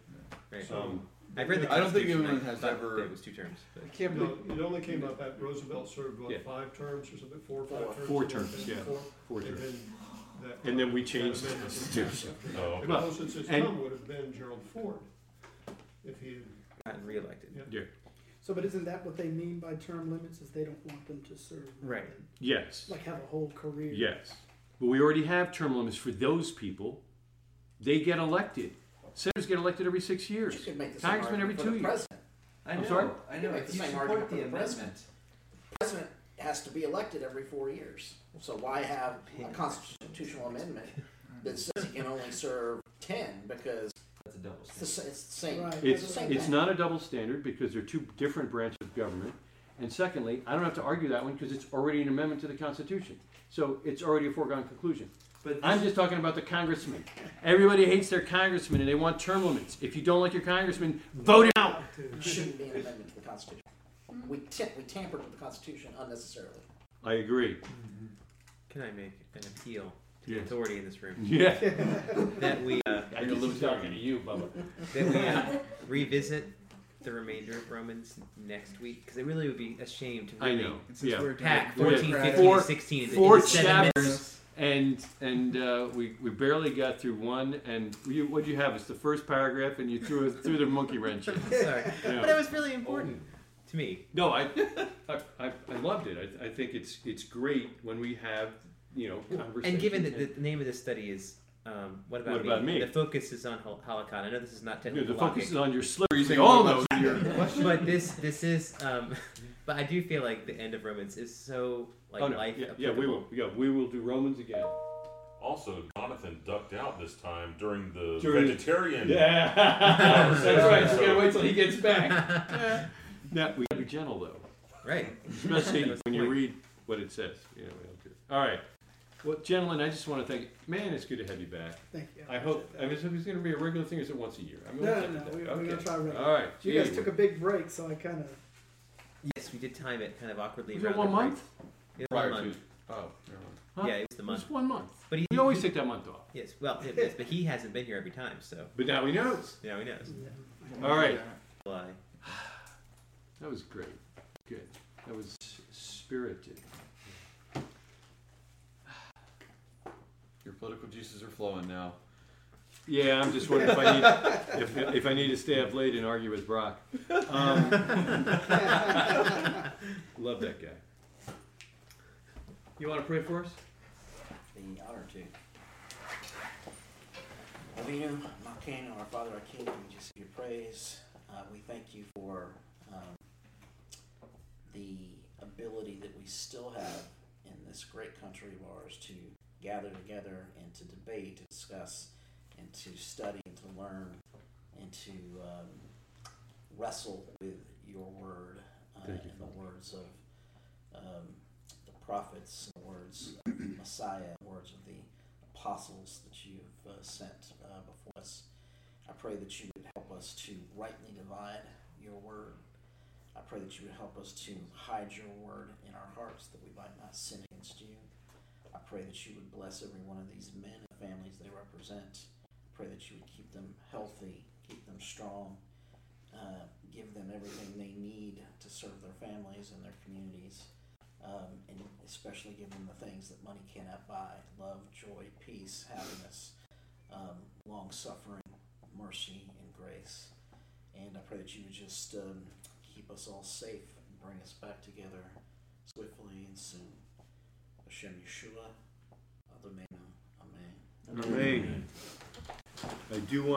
Right. So, Um, I've read the I don't think Constitution. anyone has thought ever- it was two terms. But I can't No, believe, it only came up at Roosevelt served, what, Yeah. five terms or something, four or five Four. terms? Four something like terms, that? yeah. Four. four And terms. then that- And then we changed the amendment was Constitution. passed. Oh, The Well, closest his and- come would have been Gerald Ford, if he had gotten reelected. Yeah. So, but isn't that what they mean by term limits? Is they don't want them to serve more Right. than- Yes, like have a whole career. yes. But we already have term limits for those people. They get elected. Senators get elected every six You years. could make the same Congressman every argument for two the years. president. I I'm know. sorry? I You know. make If the you same support argument the for the president. amendment, The president has to be elected every four years. So why have a constitutional amendment that says he can only serve ten because that's a double it's the, standard. it's the same. Right. it's the same it's not a double standard because they're two different branches of government. And secondly, I don't have to argue that one because it's already an amendment to the Constitution. So it's already a foregone conclusion. But I'm just talking about the congressman. Everybody hates their congressman and they want term limits. If you don't like your congressman, vote him out. It shouldn't be an amendment to the Constitution. We, ta- we tampered with the Constitution unnecessarily. I agree. Can I make an appeal to Yes. authority in this room Yeah. (laughs) that we uh, I just was talking to you, Bubba. that we uh, revisit the remainder of Romans next week because it really would be a shame to I really know. Since Yeah. we're doing pack Four- 14, 15, four- and 16 into, four into seven chapters. minutes. And and uh, we, we barely got through one. And you, what do you have is the first paragraph, and you threw threw the monkey wrench in. (laughs) Sorry, Yeah. but it was really important to me. No, I, (laughs) I, I, I loved it. I, I think it's it's great when we have you know conversations. And given that the name of this study is um, what about What me? about me? The focus is on hol- halakha. I know this is not Yeah, technical. the focus is on your slippery. You We think all about know that? your (laughs) but this this is. Um, (laughs) but I do feel like the end of Romans is so like oh no, life. yeah, yeah, we will. Yeah, we will do Romans again. Also, Jonathan ducked out this time during the During- vegetarian. Yeah, (laughs) that's right. So we gotta wait till he gets back. now we gotta be gentle though, Right. especially That was the when you read what it says. You know, we don't do- All right. Well, gentlemen, I just want to thank. Man, it's good to have you back. Thank you. I hope. I mean, is it going to be a regular thing, or is it once a year? I mean, No, what's no, no. We, that? we're gonna Okay. try regular. All right. You guys Gee, took a big break, so I kind of. Yes, we did time it kind of awkwardly. Was it around one the break. month? It was one Prior to. month. Oh. Huh? Yeah, it was the It month. was one month. But he, We always take that month off. yes, well, it is, but he hasn't been here every time, so But now he knows. now he knows. All right. July. (sighs) That was great. Good. That was spirited. Your political juices are flowing now. Yeah, I'm just wondering if I need if, if I need to stay up late and argue with Brock. Um, (laughs) love that guy. You want to pray for us? the honor to. Avinu, Malkeinu, our Father, our King, we just give you praise. Uh, we thank you for um, the ability that we still have in this great country of ours to gather together and to debate, to discuss, and to study, and to learn, and to um, wrestle with your word uh, you, and the words of um, the prophets, and the words of the Messiah, the words of the apostles that you've uh, sent uh, before us. I pray that you would help us to rightly divide your word. I pray that you would help us to hide your word in our hearts that we might not sin against you. I pray that you would bless every one of these men and families they represent. I pray that you would keep them healthy, keep them strong, uh, give them everything they need to serve their families and their communities um, and especially give them the things that money cannot buy love, joy, peace, happiness, um, long suffering, mercy, and grace. And I pray that you would just um, keep us all safe and bring us back together swiftly and soon. Hashem Yeshua, Adonai, Amen. Amen. I do want